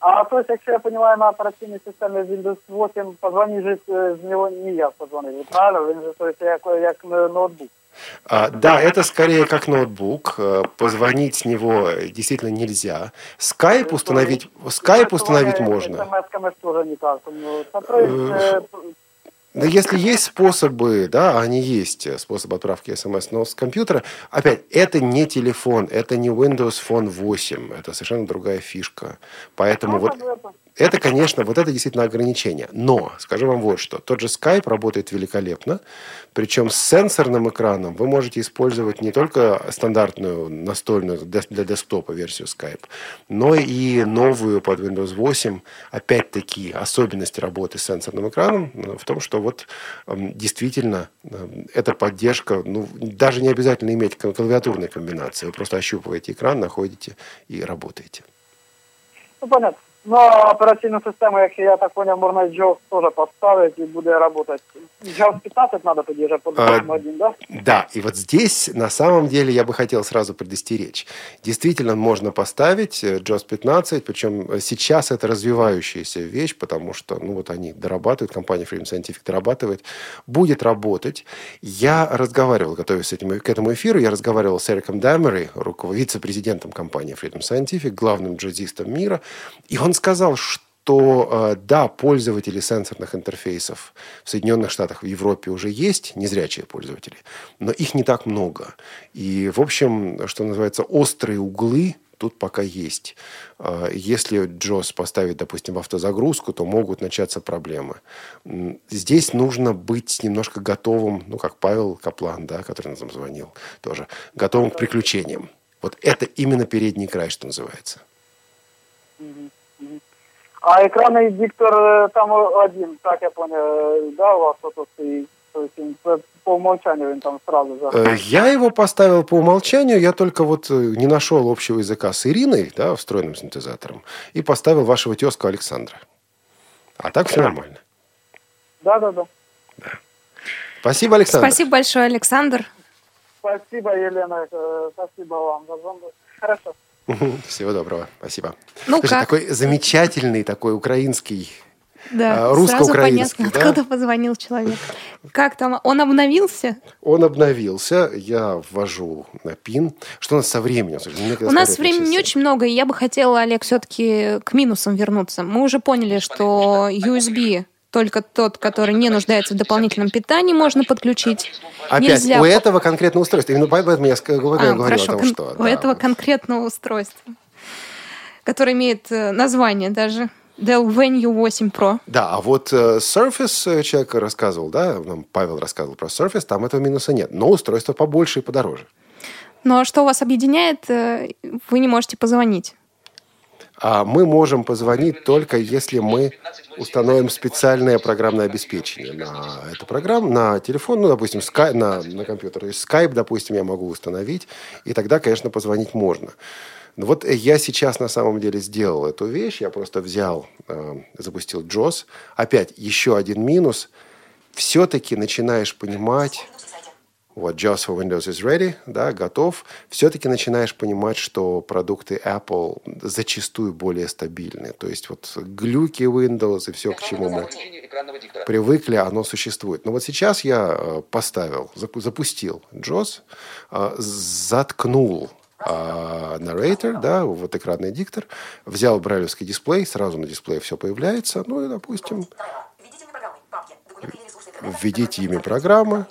[SPEAKER 12] А то есть, якщо я розумію, на операційній системі Windows 8 позвонить же е, з нього не я позвонив, правильно? Він же то есть, як, як ноутбук.
[SPEAKER 2] А, да, это скорее как ноутбук. Э, Позвонить с него э, действительно нельзя. Скайп установить, скайп установить можно.
[SPEAKER 12] Ну, есть, е,
[SPEAKER 2] Но если есть способы, да, они есть, э, способ отправки смс, но с компьютера, опять, это не телефон, это не Windows Phone 8, это совершенно другая фишка. Поэтому вот это, конечно, вот это действительно ограничение. Но, скажу вам вот что, тот же Skype работает великолепно, причем с сенсорным экраном вы можете использовать не только стандартную настольную для десктопа версию Skype, но и новую под Windows 8. Опять-таки, особенность работы с сенсорным экраном э, в том, что вот эм, действительно эм, эта поддержка, ну, даже не обязательно иметь кл- клавиатурной комбинации. Вы просто ощупываете экран, находите и работаете.
[SPEAKER 12] Ну, понятно. Ну, а операційну систему, якщо я так понял, можна JAWS теж поставити і буде працювати. JAWS 15 треба тоді вже по
[SPEAKER 2] А,
[SPEAKER 12] 8.1, да?
[SPEAKER 2] Да, и вот здесь на самом деле я бы хотел сразу предостеречь. Действительно можно поставить э, JAWS 15, причем э, сейчас это развивающаяся вещь, потому что ну, вот они дорабатывают, компания Freedom Scientific дорабатывает, будет работать. Я разговаривал, готовясь с этим, к этому эфиру, я разговаривал с Эриком Дамери, руковод- вице-президентом компании Freedom Scientific, главным джазистом мира, и он сказал, что э, да, пользователи сенсорных интерфейсов в Соединенных Штатах, в Европе уже есть, незрячие пользователи, но их не так много. И, в общем, что называется, острые углы тут пока есть. Э, Если JOS поставить, допустим, автозагрузку, то могут начаться проблемы. Здесь нужно быть немножко готовым, ну, как Павел Каплан, да, который нам звонил тоже, готовым к приключениям. Вот это именно передний край, что называется.
[SPEAKER 12] А екранний диктор е, там один, так я понял, е, да, у вас ото стоїть. Тобто він по- по умолчанию він там сразу же.
[SPEAKER 2] Э, Я его поставил по умолчанию, я только вот э, не нашел общего языка с Ириной, да, встроенным синтезатором, и поставил вашего тезка Александра. А так все нормально.
[SPEAKER 12] Да, да, да.
[SPEAKER 2] Спасибо, Александр.
[SPEAKER 3] Спасибо большое, Александр.
[SPEAKER 12] Спасибо, Елена, э, спасибо вам за звонок. Хорошо.
[SPEAKER 2] Всего доброго. Спасибо.
[SPEAKER 3] Ну
[SPEAKER 2] Слушай,
[SPEAKER 3] как?
[SPEAKER 2] такой замечательный, такой украинский,
[SPEAKER 3] Да,
[SPEAKER 2] а,
[SPEAKER 3] сразу
[SPEAKER 2] русско-украинский,
[SPEAKER 3] понятно,
[SPEAKER 2] да?
[SPEAKER 3] откуда позвонил человек. Как там? Он обновился?
[SPEAKER 2] Он обновился, я ввожу на пин. Что у нас со временем?
[SPEAKER 3] У нас времени не очень много, и я бы хотела, Олег, все-таки к минусам вернуться. Мы уже поняли, что USB только тот, который не нуждается в дополнительном питании, можно подключить.
[SPEAKER 2] Опять,
[SPEAKER 3] Нельзя
[SPEAKER 2] у этого конкретного устройства. Именно поэтому я говорю,
[SPEAKER 3] А, хорошо,
[SPEAKER 2] о том, что...
[SPEAKER 3] у
[SPEAKER 2] да,
[SPEAKER 3] этого конкретного устройства, которое имеет э, название даже Dell Venue 8 Pro.
[SPEAKER 2] Да, а вот э, Surface э, человек рассказывал, да, нам Павел рассказывал про Surface, там этого минуса нет, но устройство побольше и подороже.
[SPEAKER 3] Но Ну, а что вас объединяет, э, вы не можете позвонить.
[SPEAKER 2] А мы можем позвонить только если мы установим специальное программное обеспечение на эту программу, на телефон, ну, допустим, Skype, на, на компьютер. То есть Skype, допустим, я могу установить, и тогда, конечно, позвонить можно. Но вот я сейчас на самом деле сделал эту вещь, я просто взял, э, запустил JOS. Опять еще один минус. Все-таки начинаешь понимать, вот, JAWS for Windows is ready, да, готов. Все-таки начинаешь понимать, что продукты Apple зачастую более стабильны. То есть вот глюки Windows и все, к чему мы привыкли, оно существует. Но вот сейчас я э, поставил, запу- запустил JAWS, э, заткнул э, narrator, да, вот экранный диктор, взял брайлевский дисплей, сразу на дисплее все появляется, ну и, допустим, введите имя программы,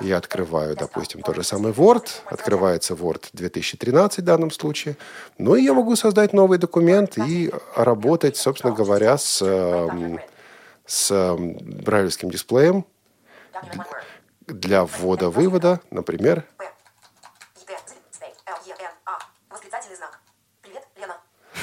[SPEAKER 2] Я открываю, допустим, тот же самый Word. Открывается Word 2013 в данном случае. Ну и я могу создать новый документ и работать, собственно говоря, с, эм, с эм, брайлевским дисплеем для ввода-вывода, например,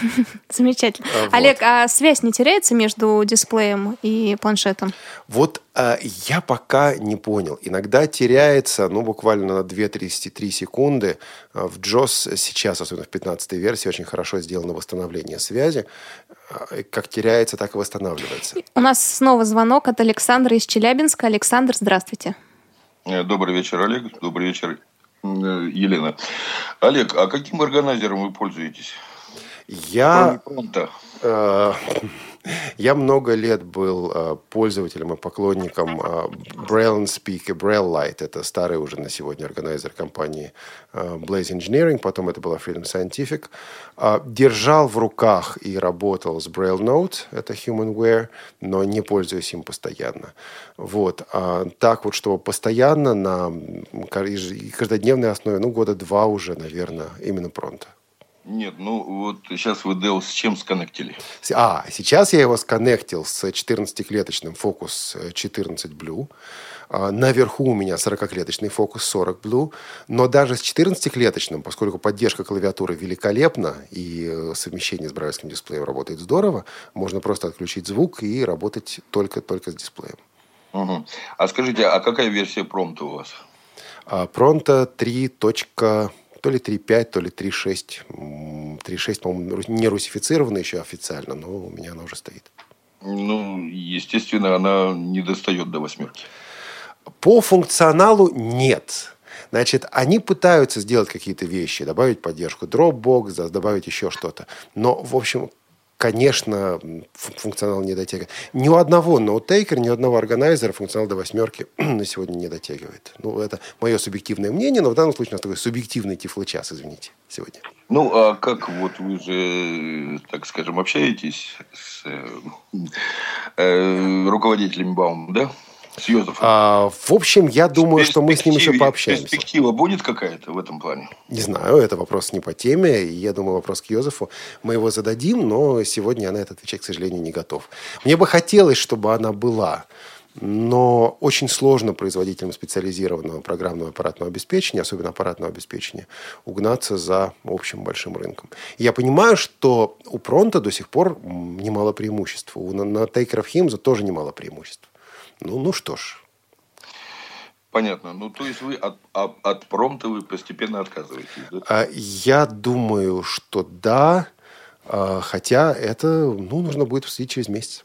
[SPEAKER 3] Замечательно. А, вот. Олег, а связь не теряется между дисплеем и планшетом?
[SPEAKER 2] Вот а, я пока не понял. Иногда теряется, ну, буквально на 2-3 секунды. А, в JOS сейчас, особенно в 15 версии, очень хорошо сделано восстановление связи. А, как теряется, так и восстанавливается.
[SPEAKER 3] У нас снова звонок от Александра из Челябинска. Александр, здравствуйте.
[SPEAKER 13] Э, добрый вечер, Олег. Добрый вечер, э, Елена. Олег, а каким органайзером вы пользуетесь?
[SPEAKER 2] Я... Э, я много лет был э, пользователем и поклонником э, Braille and Speak и Braille Light. Это старый уже на сегодня органайзер компании э, Blaze Engineering. Потом это была Freedom Scientific. Э, держал в руках и работал с Braille Note. Это Humanware, но не пользуюсь им постоянно. Вот. А так вот, чтобы постоянно на каждодневной основе, ну, года два уже, наверное, именно Пронто.
[SPEAKER 13] Нет, ну вот сейчас вы Dell с чем сконнектили?
[SPEAKER 2] А, сейчас я его сконнектил с 14-клеточным Focus 14 Blue. А, наверху у меня 40-клеточный Focus 40 Blue. Но даже с 14-клеточным, поскольку поддержка клавиатуры великолепна и э, совмещение с брайлевским дисплеем работает здорово, можно просто отключить звук и работать только-только с дисплеем.
[SPEAKER 13] Угу. А скажите, а какая версия промта у вас?
[SPEAKER 2] Пронто 3 то ли 3.5, то ли 3.6. 3.6, по-моему, не русифицирована еще официально, но у меня она уже стоит.
[SPEAKER 13] Ну, естественно, она не достает до восьмерки.
[SPEAKER 2] По функционалу нет. Значит, они пытаются сделать какие-то вещи, добавить поддержку Dropbox, добавить еще что-то. Но, в общем, конечно, функционал не дотягивает. Ни у одного ноутейкера, ни у одного органайзера функционал до восьмерки на сегодня не дотягивает. Ну, это мое субъективное мнение, но в данном случае у нас такой субъективный тифлочас, извините, сегодня.
[SPEAKER 13] Ну, а как вот вы же, так скажем, общаетесь с э, э, руководителем Баум, да? С Йозефом?
[SPEAKER 2] А, в общем, я думаю, что мы с ним еще пообщаемся.
[SPEAKER 13] Перспектива будет какая-то в этом плане?
[SPEAKER 2] Не знаю, это вопрос не по теме. Я думаю, вопрос к Йозефу. Мы его зададим, но сегодня я на это отвечать, к сожалению, не готов. Мне бы хотелось, чтобы она была. Но очень сложно производителям специализированного программного аппаратного обеспечения, особенно аппаратного обеспечения, угнаться за общим большим рынком. я понимаю, что у Пронта до сих пор немало преимуществ. У, Taker of Himza тоже немало преимуществ. Ну, ну что ж.
[SPEAKER 13] Понятно. Ну, то есть вы от, от, от промта вы постепенно отказываетесь, да?
[SPEAKER 2] А, я думаю, что да. А, хотя это ну, нужно будет обсудить через месяц.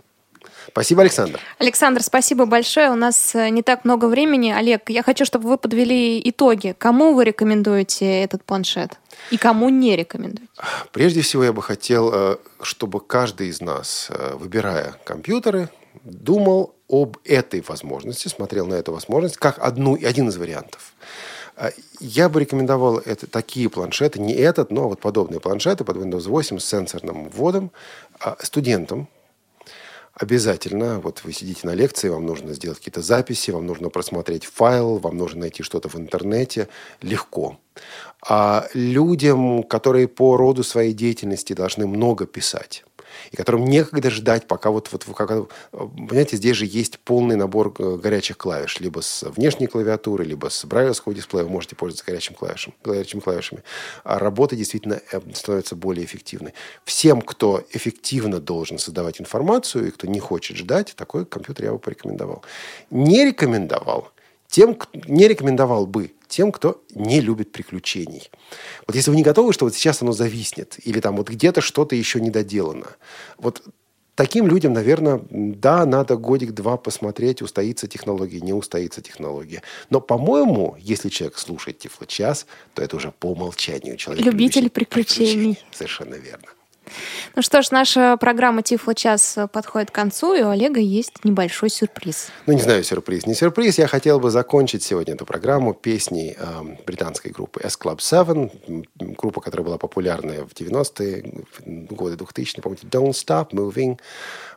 [SPEAKER 2] Спасибо, Александр.
[SPEAKER 3] Александр, спасибо большое. У нас э, не так много времени. Олег, я хочу, чтобы вы подвели итоги. Кому вы рекомендуете этот планшет? И кому не рекомендуете?
[SPEAKER 2] Прежде всего, я бы хотел, э, чтобы каждый из нас, э, выбирая компьютеры, думал об этой возможности, смотрел на эту возможность как одну, один из вариантов. А, я бы рекомендовал это, такие планшеты, не этот, но вот подобные планшеты под Windows 8 с сенсорным вводом а, студентам, обязательно, вот вы сидите на лекции, вам нужно сделать какие-то записи, вам нужно просмотреть файл, вам нужно найти что-то в интернете, легко. А людям, которые по роду своей деятельности должны много писать, и которым некогда ждать, пока вот, вот как, понимаете, здесь же есть полный набор э, горячих клавиш, либо с внешней клавиатуры, либо с брайлевского дисплея, вы можете пользоваться горячим клавишем, горячими клавишами. А работа действительно э, становится более эффективной. Всем, кто эффективно должен создавать информацию и кто не хочет ждать, такой компьютер я бы порекомендовал. Не рекомендовал тем, не рекомендовал бы тем, кто не любит приключений. Вот если вы не готовы, что вот сейчас оно зависнет, или там вот где-то что-то еще не доделано, вот таким людям, наверное, да, надо годик-два посмотреть, устоится технология, не устоится технология. Но, по-моему, если человек слушает Тифло час, то это уже по умолчанию человек.
[SPEAKER 3] Любитель приключений. приключений.
[SPEAKER 2] Совершенно верно.
[SPEAKER 3] Ну что ж, наша программа Тифло час подходит к концу, и у Олега есть небольшой сюрприз.
[SPEAKER 2] Ну, не знаю, сюрприз. Не сюрприз. Я хотел бы закончить сегодня эту программу песней э, британской группы S Club 7, группа, которая была популярная в 90-е годы, 2000-е, помните, Don't Stop Moving.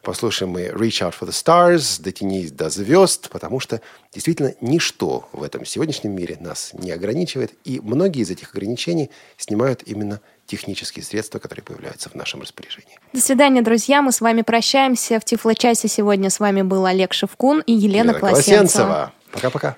[SPEAKER 2] Послушаем мы Reach Out for the Stars, дотянись до звезд, потому что действительно ничто в этом сегодняшнем мире нас не ограничивает, и многие из этих ограничений снимают именно технические средства, которые появляются в нашем распоряжении.
[SPEAKER 3] До свидания, друзья. Мы с вами прощаемся. В Тифло-часе сегодня с вами был Олег Шевкун и Елена, Елена Колосенцева.
[SPEAKER 2] Пока-пока.